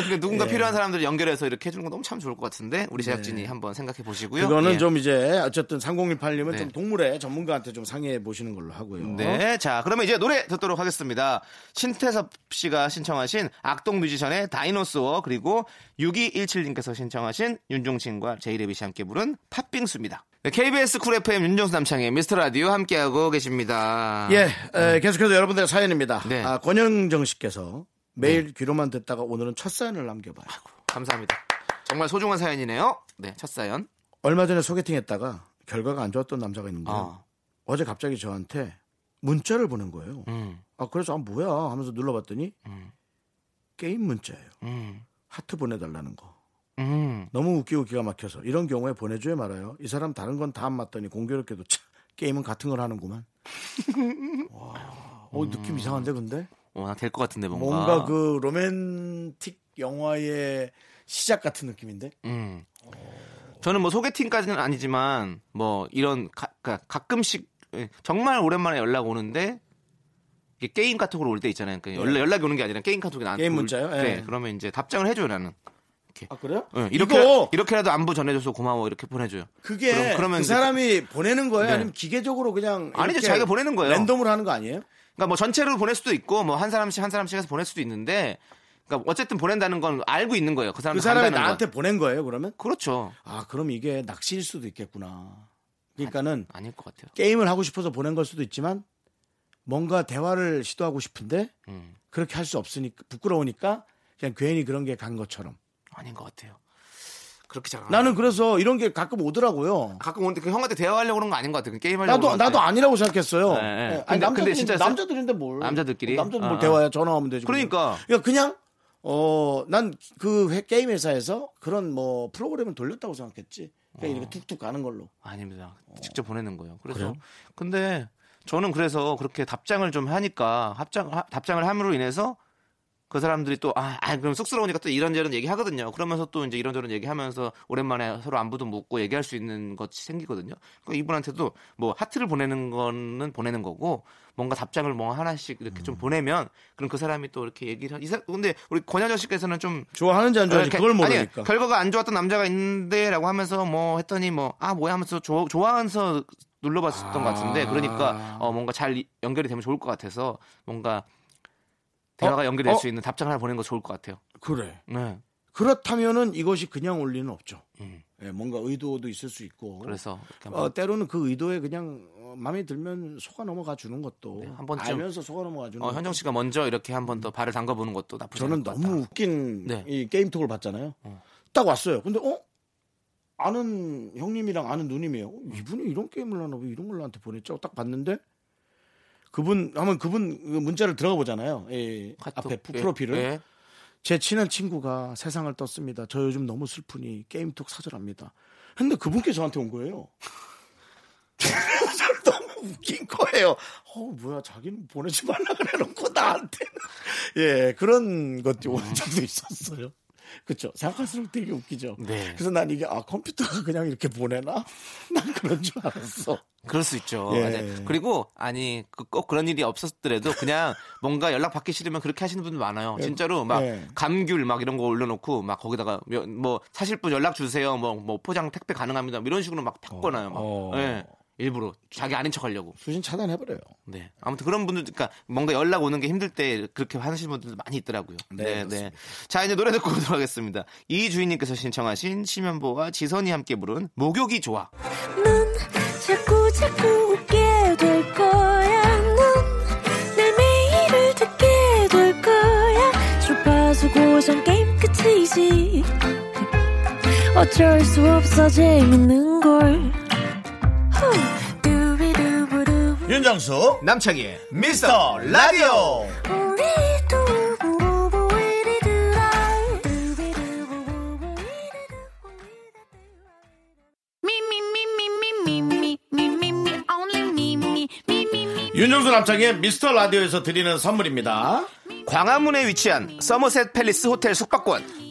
B: 근데 누군가 필요한 사람들 연결해서 이렇게 해주는 건 너무 참 좋을 것 같은데 우리 제작진이 한번 생각해 보시고요.
A: 그거는
B: 예.
A: 좀 이제 어쨌든 3018님은
B: 네.
A: 좀 동물의 전문가한테 좀 상의해 보시는 걸로 하고요.
B: 네, 자 그러면 이제 노래 듣도록 하겠습니다. 신태섭 씨가 신청하신 악동 뮤지션의 Dinosaur 그리고 6217님께서 신청하신 윤종신과 제이레빗이 함께 부른 팥빙수입니다. 네, KBS 쿨 FM 윤정수 남창희의 미스터 라디오 함께하고 계십니다.
A: 예, 에, 계속해서 여러분들의 사연입니다.
B: 네.
A: 아, 권영정 씨께서 매일 귀로만 듣다가 오늘은 첫 사연을 남겨봐요.
B: 감사합니다. 정말 소중한 사연이네요. 네, 첫 사연.
A: 얼마 전에 소개팅 했다가 결과가 안 좋았던 남자가 있는데요.
B: 어,
A: 어. 제 갑자기 저한테 문자를 보낸 거예요.
B: 음,
A: 아, 그래서 아, 뭐야 하면서 눌러봤더니
B: 음.
A: 게임 문자예요.
B: 음,
A: 하트 보내달라는 거.
B: 음.
A: 너무 웃기고 기가 막혀서 이런 경우에 보내줘야 말아요. 이 사람 다른 건 다 안 맞더니 공교롭게도 참, 게임은 같은 걸 하는구만. *laughs* 와, 어, 느낌 이상한데 근데
B: 어, 나 될 것 같은데 뭔가.
A: 뭔가 그 로맨틱 영화의 시작 같은 느낌인데.
B: 음. 저는 뭐 소개팅까지는 아니지만 뭐 이런 가, 가, 가끔씩 예, 정말 오랜만에 연락 오는데 게임 카톡으로 올 때 있잖아요. 그러니까 연락, 연락이 오는 게 아니라 게임 카톡이 나한테
A: 게임
B: 올
A: 문자요?
B: 때
A: 예.
B: 그러면 이제 답장을 해줘요 나는.
A: 아 그래요?
B: 예, 이렇게
A: 이거
B: 이렇게라도 안부 전해줘서 고마워 이렇게 보내줘요.
A: 그게
B: 그럼- 그러면
A: 그
B: 이제
A: 사람이 보내는 거예요?
B: 네.
A: 아니면 기계적으로 그냥
B: 아니죠,
A: 이렇게
B: 자기가 보내는 거예요.
A: 랜덤으로 하는 거 아니에요?
B: 그러니까 뭐 전체로 보낼 수도 있고 뭐 한 사람씩 한 사람씩 해서 보낼 수도 있는데 그러니까 어쨌든 보낸다는 건 알고 있는 거예요. 그 사람
A: 그 사람이 나한테 보낸 거예요, 그러면?
B: 그렇죠.
A: 아, 그럼 이게 낚시일 수도 있겠구나. 그러니까는
B: 아닐 것 같아요.
A: 게임을 하고 싶어서 보낸 걸 수도 있지만 뭔가 대화를 시도하고 싶은데
B: 음,
A: 그렇게 할 수 없으니까 부끄러우니까 그냥 괜히 그런 게 간 것처럼.
B: 아닌 것 같아요. 그렇게 잘 안-
A: 나는 그래서 이런 게 가끔 오더라고요.
B: 가끔 오는데 그 형한테 대화하려고 그런 거 아닌 것 같아요. 게임 하려고.
A: 나도 나도. 아니라고 생각했어요.
B: 네, 네.
A: 예.
B: 근데-
A: 아니,
B: 근데
A: 남자들이,
B: 진짜였어요?
A: 남자들인데 뭘?
B: 남자들끼리?
A: 남자들 뭘
B: 아,
A: 대화야 전화하면 되지.
B: 그러니까.
A: 그냥 그냥 어, 난 그 게임 회사에서 그런 뭐 프로그램을 돌렸다고 생각했지. 그냥 이렇게 툭툭 가는 걸로.
B: 아닙니다. 직접 보내는 거예요. 그래서
A: 그래요?
B: 근데 저는 그래서 그렇게 답장을 좀 하니까 합장 하- 답장을 함으로 인해서 그 사람들이 또 아, 아, 그럼 쑥스러우니까 또 이런저런 얘기 하거든요. 그러면서 또 이제 이런저런 얘기 하면서 오랜만에 서로 안부도 묻고 얘기할 수 있는 것이 생기거든요. 그러니까 이분한테도 뭐 하트를 보내는 거는 보내는 거고 뭔가 답장을 뭐 하나씩 이렇게
A: 음.
B: 좀 보내면 그럼 그 사람이 또 이렇게 얘기를 하- 이 사, 근데 우리 권여정 씨께서는 좀
A: 좋아하는지 안 좋아하는지
B: 이렇게-
A: 그걸
B: 아니,
A: 모르니까.
B: 결과가 안 좋았던 남자가 있는데라고 하면서 뭐 했더니 뭐 아 뭐야 하면서 조, 좋아하면서 눌러봤었던 것 같은데 그러니까 어, 뭔가 잘 이- 연결이 되면 좋을 것 같아서 뭔가 대화가
A: 어?
B: 연결될
A: 어?
B: 수 있는 답장 하나 보내는 거 좋을 것 같아요.
A: 그래.
B: 네.
A: 그렇다면은 이것이 그냥 올 리는 없죠.
B: 음.
A: 예, 뭔가 의도도 있을 수 있고.
B: 그래서
A: 어, 때로는 그 의도에 그냥 어, 마음에 들면 속아 넘어가 주는 것도
B: 네, 한 번쯤-
A: 알면서 속아 넘어가 주는
B: 어,
A: 것도.
B: 현정 씨가 먼저 이렇게 한 번 더 발을 담가 보는 것도 나쁘지
A: 저는 너무
B: 같다.
A: 웃긴
B: 네.
A: 이 게임톡을 봤잖아요.
B: 어.
A: 딱 왔어요. 근데 어 아는 형님이랑 아는 누님이에요. 어, 이분이 이런 게임을 하나 왜 이런 걸 나한테 보냈죠? 딱 봤는데 그분 하면 그분 그 문자를 들어가 보잖아요. 예,
B: 카톡.
A: 앞에 프-
B: 예,
A: 프로필을
B: 예.
A: 제 친한 친구가 세상을 떴습니다. 저 요즘 너무 슬프니 게임톡 사절합니다. 근데 그분께 저한테 온 거예요. *laughs* 너무 웃긴 거예요. 어, 뭐야, 자기는 보내지 말라 그래놓고 나한테는. 예, 그런 것도 원작도 있었어요. 그렇죠. 생각할수록 되게 웃기죠.
B: 네.
A: 그래서 난 이게 아 컴퓨터가 그냥 이렇게 보내나? *laughs* 난 그런 줄 알았어.
B: 그럴 수 있죠.
A: 예.
B: 맞아요. 그리고 아니 그- 꼭 그런 일이 없었더라도 그냥 뭔가 연락 받기 싫으면 그렇게 하시는 분들 많아요. 진짜로 막
A: 예.
B: 감귤 막 이런 거 올려놓고 막 거기다가 며- 뭐 사실 분 연락 주세요. 뭐 뭐 포장 택배 가능합니다. 뭐 이런 식으로 막 바꿔놔요. 막.
A: 어.
B: 예. 일부러 자기 아닌 척 하려고.
A: 수신 차단해버려요.
B: 네. 아무튼 그런 분들, 그러니까 뭔가 연락 오는 게 힘들 때 그렇게 하시는 분들도 많이 있더라고요.
A: 네,
B: 네, 네. 자, 이제 노래 듣고 *laughs* 오도록 하겠습니다. 이 주인님께서 신청하신 심현보와 지선이 함께 부른 목욕이 좋아.
D: 넌 자꾸 자꾸 웃게 될 거야. 넌내 매일을 듣게 될 거야. 주파수 고정 게임 끝이지. 어쩔 수 없어 재밌는 걸.
A: 윤정수
B: 남창희의
A: 미스터 라디오. 윤정수 남창희의 미스터 라디오에서 드리는 선물입니다.
B: 광화문에 위치한 서머셋 팰리스 호텔 숙박권.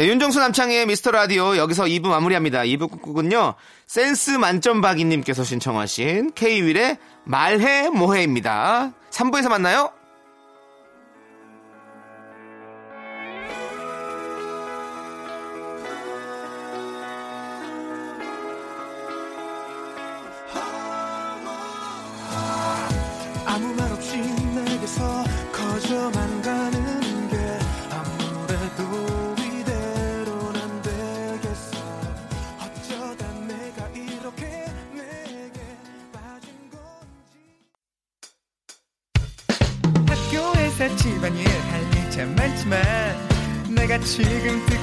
B: 네, 윤정수 남창희의 미스터 라디오 여기서 2부 마무리합니다. 2부 끝곡은요. 센스 만점 박이님께서 신청하신 K.Will의 말해 뭐해입니다. 3부에서 만나요.
E: 지금 듣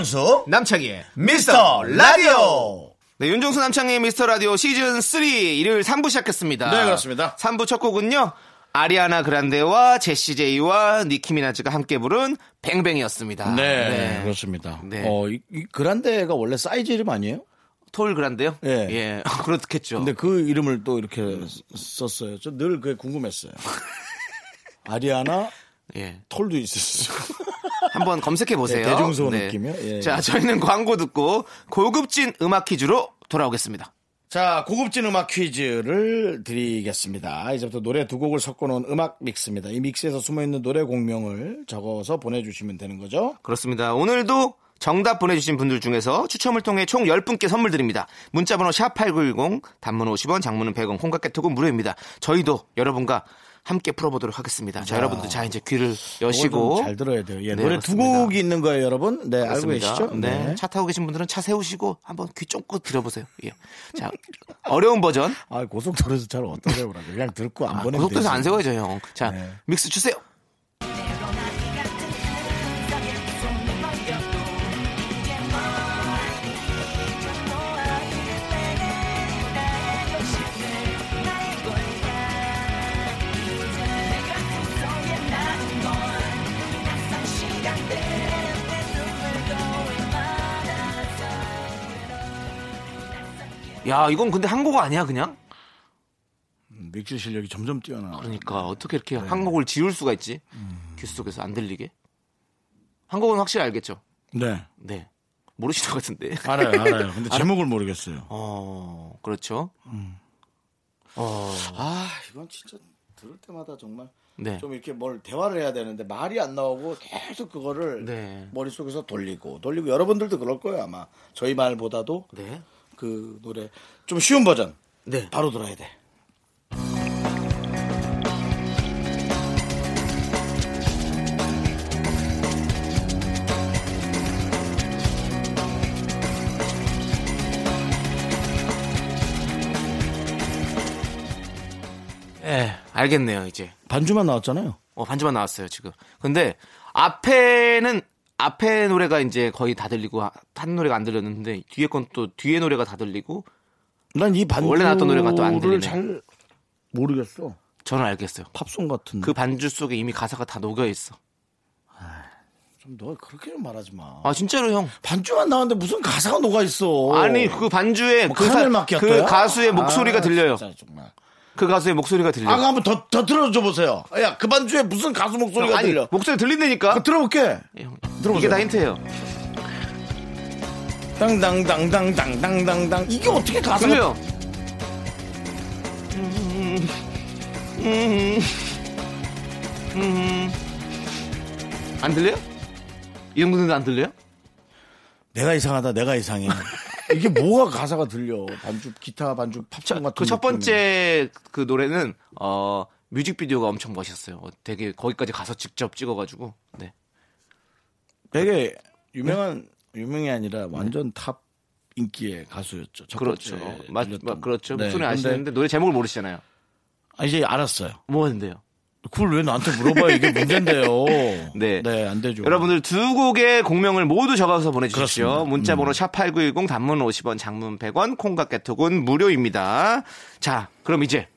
A: 윤정수
B: 남창희의
A: 미스터 라디오.
B: 네, 윤정수 남창희의 미스터 라디오 시즌 3 일요일 3부 시작했습니다.
A: 네, 그렇습니다.
B: 3부 첫 곡은요. 아리아나 그란데와 제시 제이와 니키 미나즈가 함께 부른 Bang Bang이었습니다.
A: 네, 그렇습니다.
B: 네.
A: 어, 이, 이 그란데가 원래 사이즈 이름 아니에요?
B: Tall Grande요?
A: 예.
B: 예. *laughs* 그렇겠죠.
A: 근데 그 이름을 또 이렇게 썼어요. 저 늘 그게 궁금했어요. *laughs* 아리아나
B: 예.
A: 톨도 있었어요. *laughs*
B: 한번 검색해 보세요.
A: 네, 대중소 느낌이요? 예,
B: 자,
A: 예.
B: 저희는 광고 듣고 고급진 음악 퀴즈로 돌아오겠습니다.
A: 자, 고급진 음악 퀴즈를 드리겠습니다. 이제부터 노래 두 곡을 섞어놓은 음악 믹스입니다. 이 믹스에서 숨어있는 노래 공명을 적어서 보내주시면 되는 거죠.
B: 그렇습니다. 오늘도 정답 보내주신 분들 중에서 추첨을 통해 총 10분께 선물 드립니다. 문자번호 샵8910, 단문 50원, 장문은 100원, 콩깍개톡은 무료입니다. 저희도 여러분과 함께 풀어보도록 하겠습니다. 자, 여러분들 자 이제 귀를 여시고
A: 좀잘 들어야 돼요. 예,
B: 네,
A: 노래 두. 곡이 있는 거예요, 여러분. 네, 알고
B: 그렇습니다.
A: 계시죠?
B: 네. 차 타고 계신 분들은 차 세우시고 한번 귀 쫑긋 들어보세요. 예. 자, 어려운 버전.
A: 아, 고속도로에서 잘 세우라고. 그냥 듣고 안
B: 아,
A: 보내면
B: 고속도로에서 안
A: 되지.
B: 세워야죠, 형. 자,
A: 네.
B: 믹스 주세요. 야, 이건 근데 한국어 아니야, 그냥?
A: 믹스 실력이 점점 뛰어나.
B: 그러니까 어떻게 이렇게
A: 네.
B: 한국어를 지울 수가 있지?
A: 음.
B: 귀 속에서 안 들리게? 한국어는 확실히 알겠죠?
A: 네.
B: 네. 모르시는 것 같은데.
A: 알아요, 알아요. 근데 *laughs* 제목을 모르겠어요.
B: 어, 그렇죠. 어,
A: 아, 이건 진짜 들을 때마다 정말
B: 네.
A: 좀 이렇게 뭘 대화를 해야 되는데 말이 안 나오고 계속 그거를
B: 네.
A: 머릿속에서 돌리고 돌리고 여러분들도 그럴 거예요, 아마. 저희 말보다도
B: 네.
A: 그 노래 좀 쉬운 버전
B: 네.
A: 바로 들어야 돼.
B: 예, 알겠네요, 이제.
A: 반주만 나왔잖아요.
B: 어, 반주만 나왔어요, 지금. 근데 앞에는 앞에 노래가 이제 거의 다 들리고 하- 한 노래가 안 들렸는데 뒤에 건 또 뒤에 노래가 다 들리고
A: 난 이 반주를
B: 원래 나왔던 노래가 또 안 들리네.
A: 잘 모르겠어.
B: 저는 알겠어요.
A: 팝송 같은.
B: 그 반주 속에 이미 가사가 다 녹여 있어.
A: 좀너 그렇게 좀 말하지 마.
B: 아 진짜로 형.
A: 반주만 나왔는데 무슨 가사가 녹아 있어.
B: 아니 그 반주에
A: 뭐
B: 그, 사-? 그 가수의 목소리가
A: 아,
B: 들려요.
A: 진짜 정말.
B: 그 가수의 목소리가 들려.
A: 아, 한번 더, 더 들어줘 보세요. 야, 그 반주에 무슨 가수 목소리가
B: 아니
A: 들려?
B: 목소리 들린다니까.
A: 그 들어볼게.
B: 예, 형,
A: 들어보세요.
B: 이게 다 힌트예요.
A: 땅땅땅땅땅땅땅땅. 이게 어떻게 가사가
B: 들려요. 음, 음, 음. 안 들려요? 이 정도는 안 들려요?
A: 내가 이상하다. 내가 이상해. *laughs* 이게 뭐가 가사가 들려? 반주 기타 반주 팝송 같은
B: 그 첫. 번째 그 노래는 어 뮤직비디오가 엄청 멋있었어요. 어, 되게 거기까지 가서 직접 찍어가지고 네.
A: 되게 유명한 유명이 아니라 완전 탑 인기의 가수였죠. 첫
B: 그렇죠. 맞, 맞- 그렇죠.
A: 네,
B: 목소리 아시는데 노래 제목을 모르시잖아요.
A: 아, 이제 알았어요.
B: 뭐였는데요?
A: 그걸 왜 나한테 물어봐요? 이게 문제인데요. *laughs*
B: 네.
A: 네, 안 되죠.
B: 여러분들 두 곡의 곡명을 모두 적어서 보내주십시오.
A: 그렇습니다. 음.
B: 문자번호 샵8910 단문 50원 장문 100원 콩과 깨톡은 무료입니다. 자 그럼 이제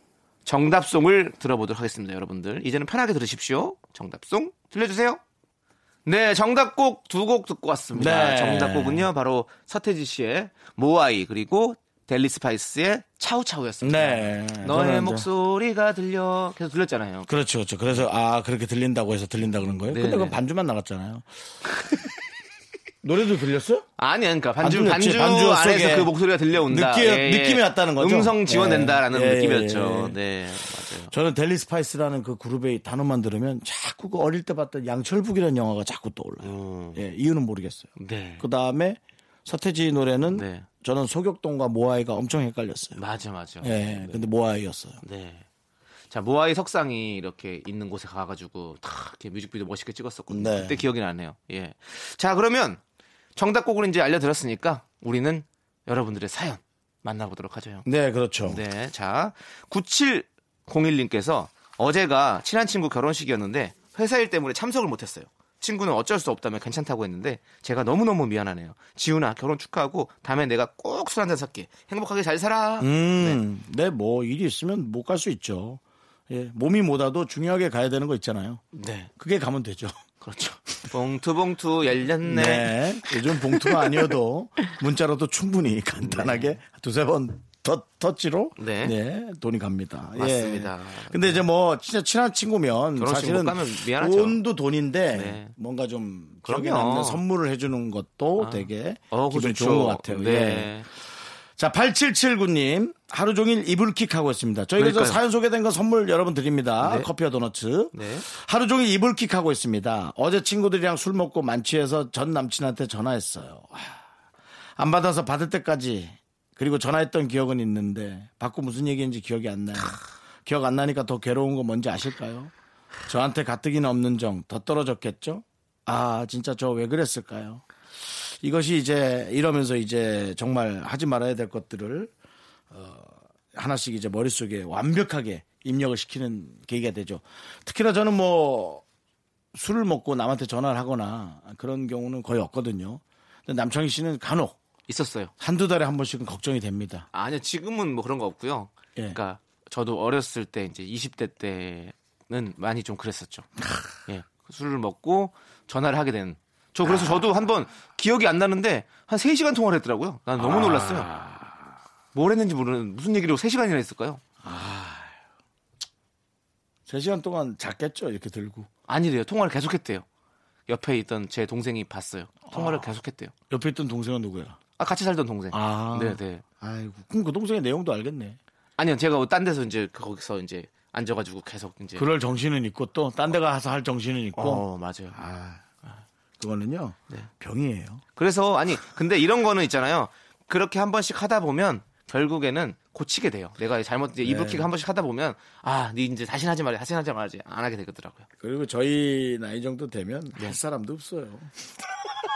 B: 정답송을 들어보도록 하겠습니다. 여러분들 이제는 편하게 들으십시오. 정답송 들려주세요. 네 정답곡 두 곡 듣고 왔습니다.
A: 네.
B: 정답곡은요 바로 서태지 씨의 모아이 그리고 델리 스파이스의 차우차우였습니다.
A: 네.
B: 너의 목소리가 들려 계속 들렸잖아요.
A: 그렇죠, 그렇죠. 그래서 아 그렇게 들린다고 해서 들린다 그런 거예요.
B: 네,
A: 근데 그
B: 네.
A: 반주만 나갔잖아요. *laughs* 노래도 들렸어요?
B: 아니, 그러니까 반주.
A: 반주,
B: 반주 안에서 그 목소리가 들려온다.
A: 느끼- 느낌이 왔다는 거죠?
B: 음성 지원된다라는
A: 예, 예,
B: 느낌이었죠.
A: 예.
B: 네, 맞아요.
A: 저는 델리 스파이스라는 그 그룹의 단어만 들으면 자꾸 그 어릴 때 봤던 양철북이라는 영화가 자꾸 떠올라요.
B: 음.
A: 예, 이유는 모르겠어요.
B: 네,
A: 그 다음에 서태지 노래는
B: 네.
A: 저는 소격동과 모아이가 엄청 헷갈렸어요.
B: 맞아, 맞아.
A: 예, 근데 모아이였어요.
B: 네. 자, 모아이 석상이 이렇게 있는 곳에 가가지고 다 이렇게 뮤직비디오 멋있게 찍었었거든요.
A: 네.
B: 그때 기억이 나네요. 예. 자, 그러면 정답곡을 이제 알려드렸으니까 우리는 여러분들의 사연 만나보도록 하죠. 형.
A: 네, 그렇죠.
B: 네. 자, 9701님께서 어제가 친한 친구 결혼식이었는데 회사 일 때문에 참석을 못했어요. 친구는 어쩔 수 없다며 괜찮다고 했는데 제가 너무너무 미안하네요. 지훈아 결혼 축하하고 다음에 내가 꼭 술 한잔 살게. 행복하게 잘 살아.
A: 음, 네, 뭐 일이 있으면 못 갈 수 있죠. 예, 몸이 못 와도 중요하게 가야 되는 거 있잖아요.
B: 네.
A: 그게 가면 되죠.
B: 그렇죠. 봉투 봉투 열렸네.
A: 네. 요즘 봉투가 아니어도 문자로도 충분히 간단하게 두세 번 더, 터치로
B: 네.
A: 돈이 갑니다. 예.
B: 맞습니다.
A: 근데 이제 뭐 진짜 친한 친구면 사실은. 돈도 돈인데
B: 네.
A: 뭔가 좀 기억에. 남는 선물을 해주는 것도 되게
B: 어, 그렇죠.
A: 좋은 것 같아요.
B: 네.
A: 예. 자, 8779님. 하루 종일 이불킥 하고 있습니다. 저희가 저. 사연 소개된 거 선물 여러분 드립니다.
B: 네.
A: 커피와 도너츠.
B: 네.
A: 하루 종일 이불킥 하고 있습니다. 어제 친구들이랑 술 먹고 만취해서 전 남친한테 전화했어요. 하, 안 받아서 받을 때까지 그리고 전화했던 기억은 있는데 받고 무슨 얘기인지 기억이 안 나요. 기억 안 나니까 더 괴로운 거 뭔지 아실까요? 저한테 가뜩이나 없는 정 더 떨어졌겠죠? 아 진짜 저 왜 그랬을까요? 이것이 이제 이러면서 이제 정말 하지 말아야 될 것들을 어, 하나씩 이제 머릿속에 완벽하게 입력을 시키는 계기가 되죠. 특히나 저는 뭐 술을 먹고 남한테 전화를 하거나 그런 경우는 거의 없거든요. 남창희 씨는 간혹
B: 있었어요.
A: 한두 달에 한 번씩은 걱정이 됩니다.
B: 아니요, 지금은 뭐 그런 거 없고요.
A: 예.
B: 그러니까 저도 어렸을 때 이제 20대 때는 많이 좀 그랬었죠. 예. 술을 먹고 전화를 하게 된. 저 그래서 저도 한 번 기억이 안 나는데 한 3시간 통화를 했더라고요. 난 너무 놀랐어요. 뭘 했는지 모르는 무슨 얘기를 3시간이나 했을까요?
A: 3시간 동안 잤겠죠, 이렇게 들고.
B: 아니래요. 통화를 계속했대요. 옆에 있던 제 동생이 봤어요. 통화를 계속했대요.
A: 옆에 있던 동생은 누구야?
B: 아 같이 살던 동생.
A: 아.
B: 네, 네.
A: 아이고, 그럼 그 동생의 내용도 알겠네.
B: 아니요, 제가 딴 데서 이제 거기서 이제 앉아 가지고 계속 이제.
A: 그럴 정신은 있고 또 딴 데 가서 할 정신은 있고.
B: 어, 맞아요.
A: 아, 그거는요. 병이에요.
B: 그래서 아니 근데 이런 거는 있잖아요. 그렇게 한 번씩 하다 보면 결국에는 고치게 돼요. 내가 잘못 이제 이불킥 한 번씩 하다 보면 아, 네 이제 다시 하지 말지, 다시 하지 말지 안 하게 되더라고요.
A: 그리고 저희 나이 정도 되면
B: 네.
A: 할 사람도 없어요. *laughs*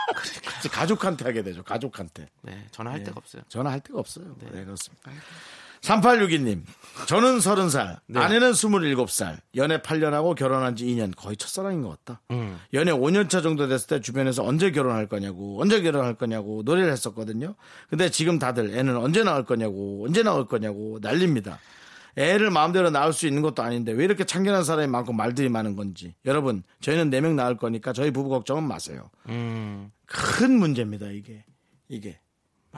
A: 이제 가족한테 하게 되죠. 가족한테.
B: 네, 전화할 데가 없어요.
A: 전화할 데가 없어요. 네, 그렇습니다. 3862님. 저는 30살,
B: 네.
A: 아내는 27살, 연애 8년하고 결혼한 지 2년, 거의 첫사랑인 것 같다.
B: 음.
A: 연애 5년차 정도 됐을 때 주변에서 언제 결혼할 거냐고, 언제 결혼할 거냐고 노래를 했었거든요. 근데 지금 다들 애는 언제 낳을 거냐고, 언제 낳을 거냐고 난립니다. 애를 마음대로 낳을 수 있는 것도 아닌데 왜 이렇게 참견한 사람이 많고 말들이 많은 건지. 여러분, 저희는 4명 낳을 거니까 저희 부부 걱정은 마세요.
B: 음.
A: 큰 문제입니다, 이게. 이게.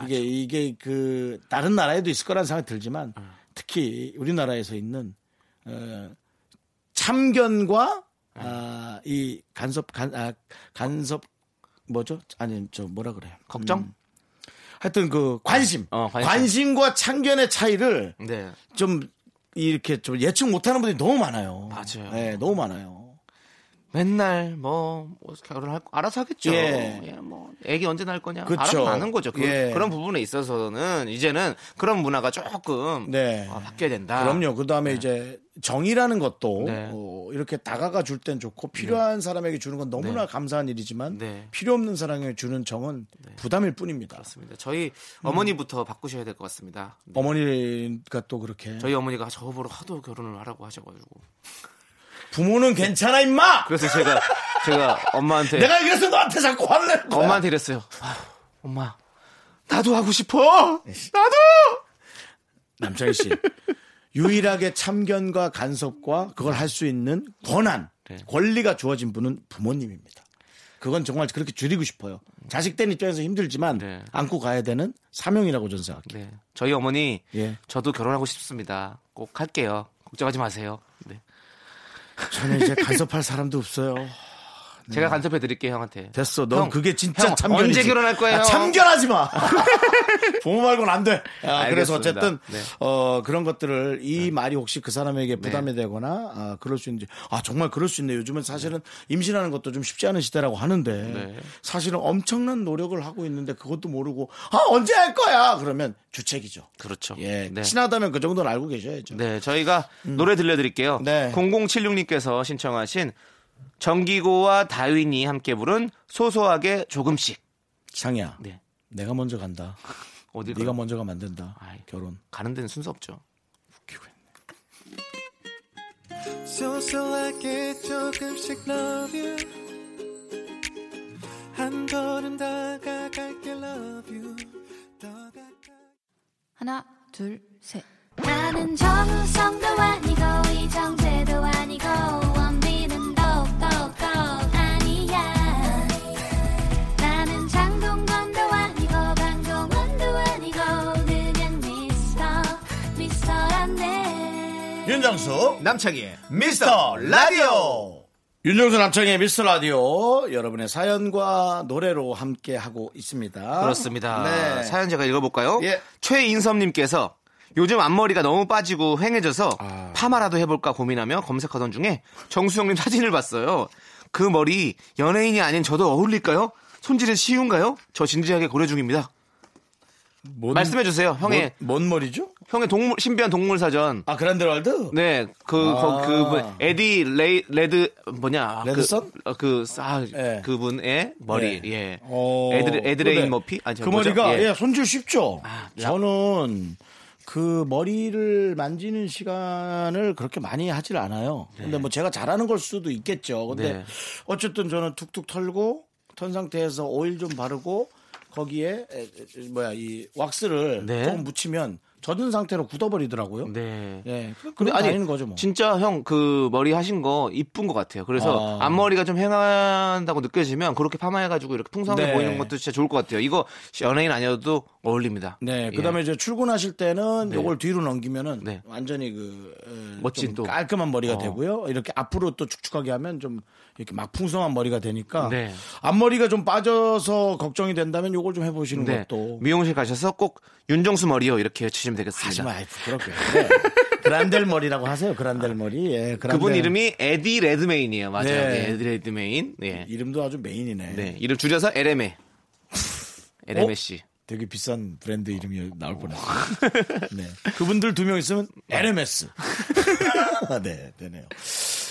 A: 이게, 이게 그, 다른 나라에도 있을 거라는 생각이 들지만, 특히 우리나라에서 있는, 어, 참견과, 아, 이 간섭, 간, 아, 간섭, 뭐죠? 아니, 저 뭐라 그래요?
B: 걱정?
A: 음, 하여튼 그 관심.
B: 어, 관심.
A: 관심. 과 참견의 차이를
B: 네.
A: 좀 이렇게 좀 예측 못하는 분들이 너무 많아요.
B: 맞아요.
A: 네, 너무 많아요.
B: 맨날 뭐, 뭐 결혼할 거 알아서 하겠죠.
A: 예.
B: 예. 뭐 애기 언제 낳을 거냐.
A: 그쵸.
B: 알아서 낳는 거죠. 그,
A: 예.
B: 런 부분에 있어서는 이제는 그런 문화가 조금
A: 네.
B: 어, 바뀌어야 된다.
A: 그럼요. 그 다음에 이제 정이라는 것도
B: 네.
A: 어, 이렇게 다가가 줄 땐 좋고 필요한 사람에게 주는 건 너무나
B: 네.
A: 감사한 일이지만
B: 네.
A: 필요 없는 사람에게 주는 정은 부담일 뿐입니다.
B: 그렇습니다. 저희 어머니부터 바꾸셔야 될 것 같습니다. 네.
A: 어머니가 또 그렇게
B: 저희 어머니가 저보러 하도 결혼을 하라고 하셔가지고
A: 부모는 괜찮아 임마.
B: 그래서 제가 제가 엄마한테
A: 내가 이래서 너한테 자꾸 화를 내는 거야.
B: 엄마한테 이랬어요. 아휴, 엄마 나도 하고 싶어. 나도.
A: 남창희 씨 유일하게 참견과 간섭과 그걸 할 수 있는 권한,
B: 네.
A: 권리가 주어진 분은 부모님입니다. 그건 정말 그렇게 줄이고 싶어요. 자식 된 입장에서 힘들지만
B: 네.
A: 안고 가야 되는 사명이라고 저는 생각해요.
B: 네. 저희 어머니
A: 예.
B: 저도 결혼하고 싶습니다. 꼭 할게요. 걱정하지 마세요. 네.
A: 저는 이제 간섭할 사람도 없어요.
B: 제가 간섭해 드릴게요 형한테.
A: 됐어. 넌
B: 형,
A: 그게 진짜
B: 형,
A: 참견이지.
B: 언제 결혼할 거예요?
A: 아, 참견하지 마. *laughs* 부모 말고는 안 돼. 아, 그래서. 어쨌든
B: 네.
A: 어, 그런 것들을 이 말이 혹시 그 사람에게 부담이 되거나 아, 그럴 수 있는지 아 정말 그럴 수 있네. 요즘은 사실은 임신하는 것도 좀 쉽지 않은 시대라고 하는데
B: 네.
A: 사실은 엄청난 노력을 하고 있는데 그것도 모르고 아 언제 할 거야? 그러면 주책이죠.
B: 그렇죠.
A: 예,
B: 네.
A: 친하다면 그 정도는 알고 계셔야죠.
B: 네, 저희가 노래 들려드릴게요.
A: 네.
B: 0076님께서 신청하신 정기고와 다윈이 함께 부른 소소하게 조금씩.
A: 상이야,
B: 네.
A: 내가 먼저 간다.
B: 어딜
A: 네가
B: 가-
A: 먼저 가면 안 된다.
B: 아이.
A: 결혼.
B: 가는 데는 순서 없죠.
E: 소소하게 조금씩 love you 한 걸음 다가갈게 love you
D: 하나, 둘, 셋.
F: 나는 정우성도 아니고 이정재도 아니고
A: 윤정수
B: 남창희의
A: 미스터 라디오 윤정수 남창의 미스터 라디오 여러분의 사연과 노래로 함께 하고 있습니다.
B: 그렇습니다.
A: 네.
B: 사연 제가 읽어볼까요?
A: 예.
B: 최인섭님께서 요즘 앞머리가 너무 빠지고 휑해져서
A: 아.
B: 파마라도 해볼까 고민하며 검색하던 중에 정수영님 사진을 봤어요. 그 머리 연예인이 아닌 저도 어울릴까요? 손질이 쉬운가요? 저 진지하게 고려 중입니다.
A: 뭔,
B: 말씀해 주세요. 형의
A: 뭔, 뭔 머리죠?
B: 형의 동물 신비한 동물 사전.
A: 아 그란데월드?
B: 네, 그,
A: 아.
B: 거- 그, 분, 에디 레이, 레드, 뭐냐.
A: 레드선?
B: 그, 어, 그, 아,
A: 예.
B: 그분의 머리,
A: 네.
B: 예.
A: 어,
B: 에드, 에드레인
A: 그래.
B: 머피? 아니,
A: 저그
B: 뭐죠?
A: 머리가
B: 예.
A: 예, 손질 쉽죠.
B: 아, 야.
A: 저는 그 머리를 만지는 시간을 그렇게 많이 하질 않아요. 근데 뭐 제가 잘하는 걸 수도 있겠죠. 근데
B: 네.
A: 어쨌든 저는 툭툭 털고 턴 상태에서 오일 좀 바르고 거기에 에, 에, 뭐야 이 왁스를
B: 네.
A: 조금 묻히면 젖은 상태로 굳어버리더라고요.
B: 네.
A: 예,
B: 근데 아니,
A: 거죠 뭐.
B: 진짜 형 그 머리 하신 거 이쁜 것 같아요. 그래서
A: 아.
B: 앞머리가 좀 휑한다고 느껴지면 그렇게 파마해가지고 이렇게 풍성하게
A: 네.
B: 보이는 것도 진짜 좋을 것 같아요. 이거 연예인 아니어도 어울립니다.
A: 네,
B: 예.
A: 그다음에 이제 출근하실 때는
B: 네.
A: 요걸 뒤로 넘기면은
B: 네.
A: 완전히 그 에,
B: 멋진
A: 좀
B: 또.
A: 깔끔한 머리가
B: 어.
A: 되고요. 이렇게 앞으로 또 축축하게 하면 좀 이렇게 막 풍성한 머리가 되니까
B: 네.
A: 앞머리가 좀 빠져서 걱정이 된다면 요걸 좀 해보시는
B: 네.
A: 것도
B: 미용실 가셔서 꼭 윤정수 머리요 이렇게 치시면 되겠습니다.
A: 하지 마, 부끄럽게. 네. *laughs* 그란델 머리라고 하세요. 그란델 머리. 예, 그란델.
B: 그분 이름이 에디 레드메인이에요. 맞아요.
A: 네.
B: 네, 에디 레드메인. 네.
A: 이름도 아주 메인이네.
B: 네. 이름 줄여서 LMA. LMA
A: 어?
B: 씨.
A: 되게 비싼 브랜드 이름이 나올 뻔했어요. 네. 그분들 두 명 있으면 LMS. *laughs* 네, 되네요.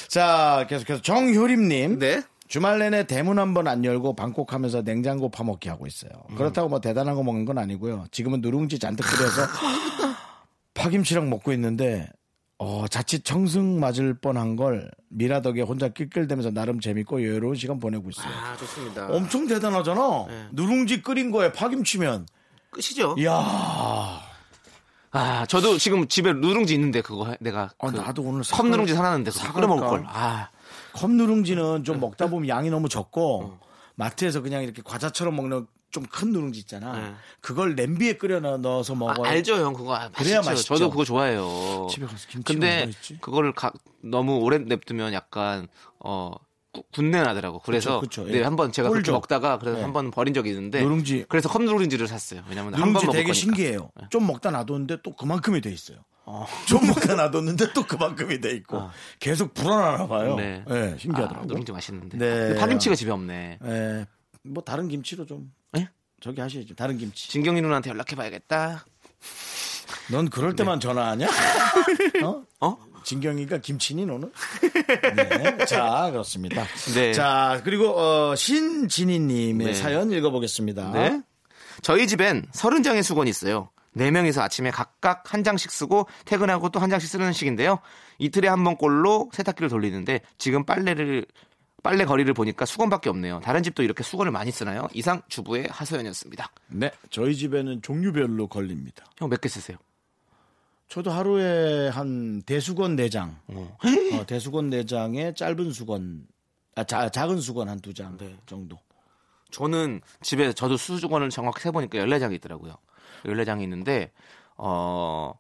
A: 자, 계속해서 정효림님.
B: 네.
A: 주말 내내 대문 한 번 안 열고 방콕하면서 냉장고 파먹기 하고 있어요.
B: 음.
A: 그렇다고 뭐 대단한 거 먹는 건 아니고요. 지금은 누룽지 잔뜩 끓여서 *laughs* 파김치랑 먹고 있는데 어, 자칫 청승 맞을 뻔한 걸 미라 덕에 혼자 낄낄대면서 나름 재밌고 여유로운 시간 보내고 있어요.
B: 아, 좋습니다.
A: 엄청 대단하잖아.
B: 네.
A: 누룽지 끓인 거에 파김치면.
B: 끝이죠.
A: 이야.
B: 아, 저도 지금 집에 누룽지 있는데 그거 해- 내가
A: 어,
B: 그
A: 나도 오늘
B: 컵 누룽지 사놨는데 그거 끓여 먹을 걸. 아,
A: 컵 누룽지는 좀 먹다 보면 양이 너무 적고 마트에서 그냥 이렇게 과자처럼 먹는 좀 큰 누룽지 있잖아.
B: 네.
A: 그걸 냄비에 끓여 넣어서
B: 아,
A: 먹어요.
B: 알죠, 형 그거 아,
A: 그래야
B: 맛있죠.
A: 맛있죠.
B: 저도 그거 좋아해요.
A: 집에 가서 김치가
B: 근데? 그거를 가- 너무 오래 냅두면 약간 어 구- 군내 나더라고. 그래서
A: 그쵸, 그쵸.
B: 네,
A: 예.
B: 한번 제가 그렇게. 먹다가 그래서
A: 네.
B: 한번 버린 적이 있는데
A: 누룽지.
B: 그래서 컵 누룽지를 샀어요. 왜냐면 한번
A: 누룽지
B: 먹을
A: 되게
B: 거니까.
A: 신기해요. 좀 먹다 놔뒀는데 또 그만큼이 돼 있어요. 좀 먹다 놔뒀는데 또 그만큼이 돼 있고
B: 어.
A: 계속 불어나나 봐요.
B: 네.
A: 네,
B: 아,
A: 신기하더라고요.
B: 누룽지 맛있는데.
A: 네.
B: 근데 파김치가 집에 없네.
A: 예, 뭐 다른 김치로 좀
B: 예?
A: 저기 하시죠. 다른 김치.
B: 진경이 누나한테 연락해봐야겠다.
A: 넌 그럴 때만 전화하냐? *laughs* 어?
B: 어?
A: 진경이가 김치니 너는? *laughs* 네. 자 그렇습니다.
B: 네.
A: 자 그리고 어, 신진희님의
B: 네.
A: 사연 읽어보겠습니다.
B: 네. 저희 집엔 서른 장의 수건이 있어요. 네 명이서 아침에 각각 한 장씩 쓰고 퇴근하고 또 한 장씩 쓰는 식인데요. 이틀에 한 번꼴로 세탁기를 돌리는데 지금 빨래를 빨래 거리를 보니까 수건밖에 없네요. 다른 집도 이렇게 수건을 많이 쓰나요? 이상 주부의 하소연이었습니다.
A: 네, 저희 집에는 종류별로 걸립니다.
B: 형 몇 개 쓰세요?
A: 저도 하루에 한 대수건 4장,
B: 어.
A: 어, *laughs* 대수건 4장에 짧은 수건, 아, 자- 작은 수건 한두장
B: 네.
A: 정도.
B: 저는 집에 저도 수건을 정확히 세보니까 14장이 있더라고요. 14장이 있는데 어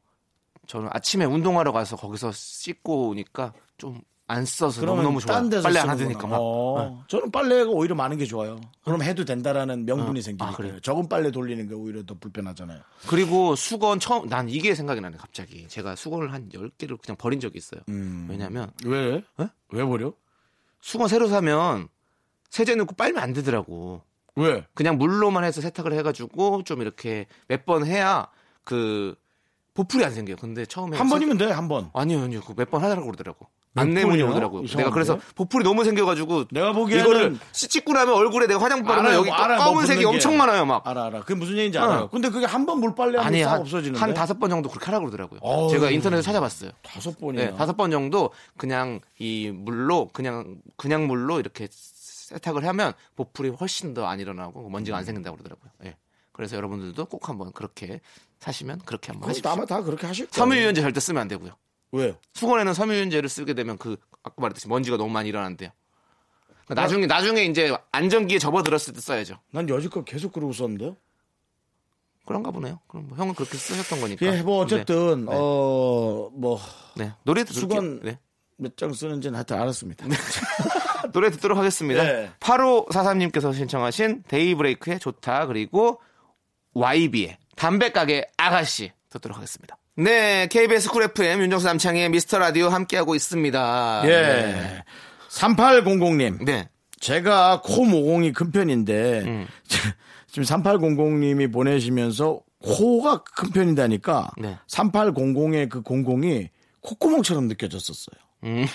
B: 저는 아침에 운동하러 가서 거기서 씻고 오니까 좀 안 써서 너무 너무 좋아요.
A: 딴 데서
B: 빨래 안. 하드니까 막.
A: 어,
B: 네.
A: 저는 빨래가 오히려 많은 게 좋아요. 그럼 해도 된다라는 명분이
B: 어.
A: 생기니까.
B: 아, 그래요?
A: 적은 빨래 돌리는 게 오히려 더 불편하잖아요.
B: 그리고 수건 처음 난 이게 생각이 나네 갑자기. 제가 수건을 한 10개를 그냥 버린 적이 있어요.
A: 음.
B: 왜냐면
A: 왜?
B: 에?
A: 왜 버려?
B: 수건 새로 사면 세제 넣고 빨면 안 되더라고.
A: 왜?
B: 그냥 물로만 해서 세탁을 해 가지고 좀 이렇게 몇 번 해야 그 보풀이 안 생겨요. 근데 처음에
A: 한 번이면 돼, 한 번.
B: 아니요, 아니요. 몇번 하라고 그러더라고.
A: 몇
B: 안내문이? 오더라고요.
A: 이상한데?
B: 내가 그래서 보풀이 너무 생겨가지고
A: 내가 보기에는
B: 이거를 씻고 나면 얼굴에 내가 화장 바르면
A: 알아요,
B: 여기
A: 알아요, 뭐
B: 검은색이
A: 게.
B: 엄청 많아요, 막.
A: 알아, 알아. 그게 무슨 얘기인지 알아요.
B: 어.
A: 근데 그게 한 번 물빨래
B: 아니
A: 하면 싹
B: 한,
A: 없어지는데.
B: 한 다섯 번 정도 그렇게 하라고 그러더라고요.
A: 어우.
B: 제가 인터넷에 찾아봤어요.
A: 다섯 번이요.
B: 네, 다섯 번 정도 그냥 이 물로 그냥 그냥 물로 이렇게 세탁을 하면 보풀이 훨씬 더 안 일어나고 먼지가 안 생긴다고 그러더라고요. 예. 그래서 여러분들도 꼭 한번 그렇게 사시면 그렇게 한번 하십시오.
A: 아마 다 그렇게 하실 거예요.
B: 섬유유연제 절대 쓰면 안 되고요.
A: 왜요?
B: 수건에는 섬유유연제를 쓰게 되면 그 아까 말했듯이 먼지가 너무 많이 일어난대요. 그러니까 나중에 나중에 이제 안전기에 접어들었을 때 써야죠.
A: 난 여지껏 계속 그러고 썼는데요.
B: 그런가 보네요. 그럼 뭐 형은 그렇게 쓰셨던 거니까.
A: 예, 뭐 어쨌든
B: 네.
A: 어뭐
B: 네. 노래 듣
A: 수건
B: 네.
A: 몇장 쓰는지는 하여튼 알았습니다. *laughs*
B: 노래 듣도록 하겠습니다.
A: 네.
B: 8543님께서 신청하신 데이브레이크의 좋다 그리고 YB의 담배가게 아가씨 듣도록 하겠습니다. 네, KBS 쿨 FM 윤정수 남창희의 미스터 라디오 함께하고 있습니다.
A: 예. 3800님.
B: 네.
A: 제가 코 모공이 큰 편인데
B: 음. *laughs*
A: 지금 3800님이 보내시면서 코가 큰 편이다니까
B: 네.
A: 3800의 그 00이 콧구멍처럼 느껴졌었어요.
B: 음,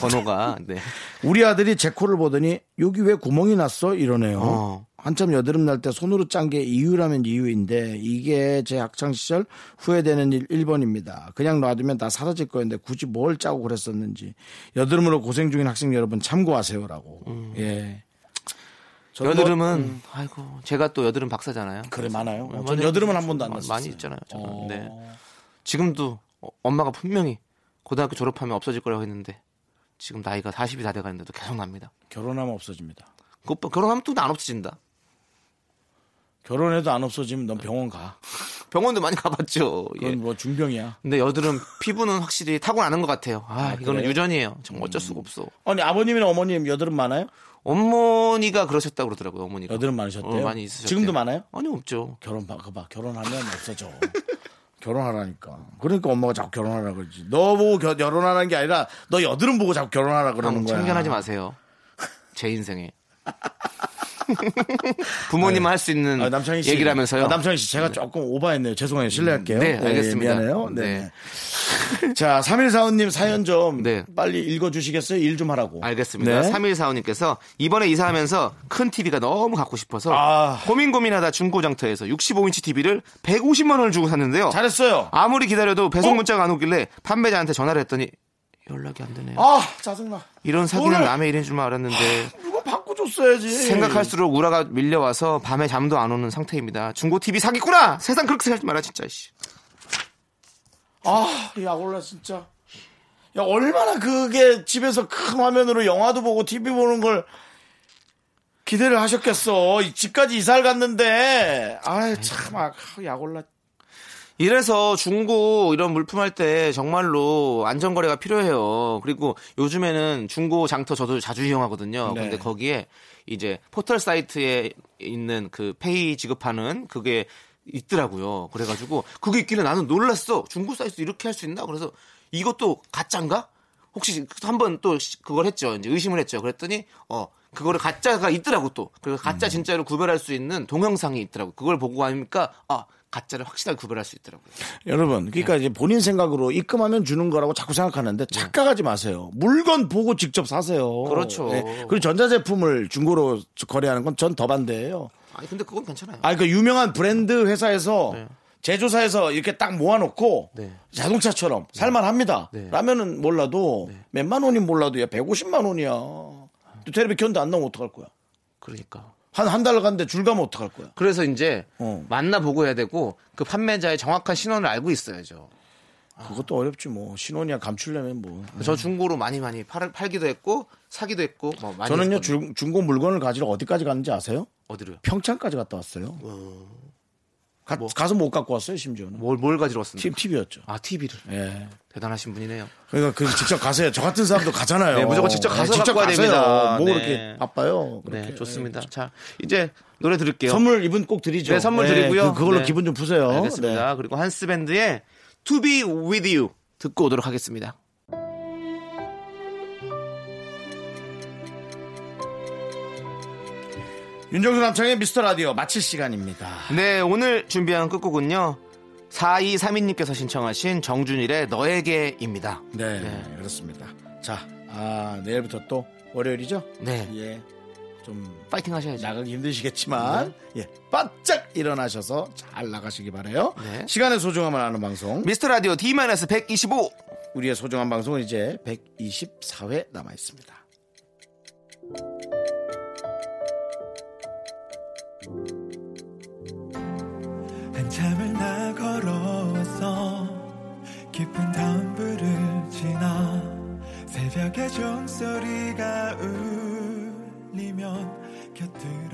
B: 번호가 네. *laughs*
A: 우리 아들이 제 코를 보더니 여기 왜 구멍이 났어 이러네요.
B: 어.
A: 한참 여드름 날 때 손으로 짠 게 이유라면 이유인데 이게 제 학창 시절 후회되는 일 1번입니다. 그냥 놔두면 다 사라질 거였는데 굳이 뭘 짜고 그랬었는지 여드름으로 고생 중인 학생 여러분 참고하세요라고. 예. 저도 뭐-
B: 음. 여드름은 아이고 제가 또 여드름 박사잖아요.
A: 그래 많아요.
B: 어,
A: 전
B: 많이-
A: 여드름은 한 번도 안
B: 마-
A: 났어요.
B: 많이 있잖아요.
A: 어.
B: 네. 지금도 어, 엄마가 분명히 고등학교 졸업하면 없어질 거라고 했는데 지금 나이가 40이 다 돼가는데도 계속 납니다.
A: 결혼하면 없어집니다.
B: 그 결혼하면 또 안 없어진다.
A: 결혼해도 안 없어지면 넌 병원 가. *laughs*
B: 병원도 많이 가봤죠. 예.
A: 그건 뭐 중병이야.
B: 근데 여드름 피부는 확실히 타고나는 것 같아요. 아, 이거는
A: 그래요?
B: 유전이에요. 정말 어쩔 수가 없어.
A: 아니 아버님이나 어머님 여드름 많아요?
B: 어머니가 그러셨다 고 그러더라고요. 어머니가.
A: 여드름 많으셨대요?
B: 어, 많이 있으셨대요.
A: 지금도 많아요?
B: 아니 없죠.
A: 결혼 봐, 그봐 결혼하면 없어져. *laughs* 결혼하라니까. 그러니까 엄마가 자꾸 결혼하라 그러지. 너 보고 겨- 결혼하라는 게 아니라 너 여드름 보고 자꾸 결혼하라 그러는 거야.
B: 참견하지 마세요. 제 인생에. *laughs* *laughs* 부모님은 할수 있는
A: 아, 남창희 씨.
B: 얘기를 하면서요.
A: 아, 남창희 씨, 제가 조금 오바했네요. 죄송해요. 실례할게요.
B: 네,
A: 예,
B: 알겠습니다.
A: 미안해요. 네.
B: 네.
A: 자, 3145님 사연 좀
B: 네.
A: 빨리 읽어주시겠어요? 일 좀 하라고.
B: 알겠습니다.
A: 네.
B: 3145님께서 이번에 이사하면서 큰 TV가 너무 갖고 싶어서
A: 아.
B: 고민 고민하다 중고장터에서 65인치 TV를 150만 원을 주고 샀는데요.
A: 잘했어요.
B: 아무리 기다려도 배송
A: 어?
B: 문자가 안 오길래 판매자한테 전화를 했더니 연락이 안 되네요.
A: 아, 짜증나.
B: 이런 사기는
A: 뭐래?
B: 남의 일인 줄만 알았는데
A: 바꿔줬어야지.
B: 생각할수록 우라가 밀려와서 밤에 잠도 안 오는 상태입니다. 중고 TV 사기구나. 세상 그렇게 살지 마라 진짜. 씨.
A: 아, 야, 올라 진짜. 야, 얼마나 그게 집에서 큰 화면으로 영화도 보고 TV 보는 걸 기대를 하셨겠어. 이 집까지 이사를 갔는데. 아이, 참, 아, 약 올라.
B: 이래서 중고 이런 물품 할 때 정말로 안전거래가 필요해요. 그리고 요즘에는 중고 장터 저도 자주 이용하거든요.
A: 네.
B: 근데 거기에 이제 포털 사이트에 있는 그 페이 지급하는 그게 있더라고요. 그래가지고 그게 있길래 나는 놀랐어. 중고 사이트 이렇게 할 수 있나? 그래서 이것도 가짜인가? 혹시 한번 또 그걸 했죠. 이제 의심을 했죠. 그랬더니 어 그거를 가짜가 있더라고 또. 그래서 가짜 진짜를 구별할 수 있는 동영상이 있더라고. 그걸 보고 하니까 아 가짜를 확실하게 구별할 수 있더라고요.
A: 여러분, 그러니까 이제 본인 생각으로 입금하면 주는 거라고 자꾸 생각하는데 착각하지 마세요. 물건 보고 직접 사세요.
B: 그렇죠.
A: 그리고 전자제품을 중고로 거래하는 건 전 더 반대예요.
B: 아니 근데 그건 괜찮아요.
A: 아, 그 유명한 브랜드 회사에서
B: 네.
A: 제조사에서 이렇게 딱 모아놓고
B: 네.
A: 자동차처럼 살만합니다.
B: 네.
A: 라면은 몰라도 몇만 원이 몰라도 야 150만 원이야. 또 텔레비 켰는데 안 나오면 어떡할 거야?
B: 그러니까.
A: 한 한 달 갔는데 줄 가면 어떡할 거야?
B: 그래서 이제
A: 어.
B: 만나보고 해야 되고 그 판매자의 정확한 신원을 알고 있어야죠.
A: 그것도 어렵지 뭐 신혼이야 감추려면 뭐.
B: 저 중고로 많이 많이 팔, 팔기도 했고 사기도 했고 뭐 많이
A: 저는요
B: 했거든요.
A: 중, 중고 물건을 가지러 어디까지 갔는지 아세요?
B: 어디로요?
A: 평창까지 갔다 왔어요. 가, 가서 못 갖고 왔어요 심지어는.
B: 뭘, 뭘 가지러 왔습니까?
A: 팁 팁이었죠.
B: 아 TV를
A: 예.
B: 대단하신 분이네요.
A: 그러니까 그 직접 가세요. 저 같은 사람도 가잖아요.
B: 네, 무조건 직접 가서
A: 직접
B: 갖고 와야
A: 가세요.
B: 됩니다.
A: 뭐
B: 네.
A: 그렇게 바빠요.
B: 네
A: 그렇게.
B: 좋습니다. 자 이제 노래 들을게요.
A: 선물 이분 꼭 드리죠.
B: 네 선물 드리고요.
A: 그, 걸로
B: 네.
A: 기분 좀 푸세요.
B: 알겠습니다.
A: 네.
B: 그리고 한스 밴드의 To Be With You 듣고 오도록 하겠습니다.
A: 윤정수 남창의 미스터 라디오 마칠 시간입니다.
B: 네, 오늘 준비한 끝곡은요. 4232님께서 신청하신 정준일의 너에게입니다.
A: 네,
B: 네.
A: 그렇습니다. 자, 아, 내일부터 또 월요일이죠?
B: 네.
A: 예. 좀
B: 파이팅 하셔야죠.
A: 나가기 힘드시겠지만 예, 바짝 일어나셔서 잘 나가시기 바래요.
B: 네.
A: 시간의 소중함을 아는 방송.
B: 미스터 라디오 D-125.
A: 우리의 소중한 방송은 이제 124회 남아 있습니다.
E: 한참을 나 걸어왔어 깊은 담불을 지나 새벽의 종소리가 울리면 곁을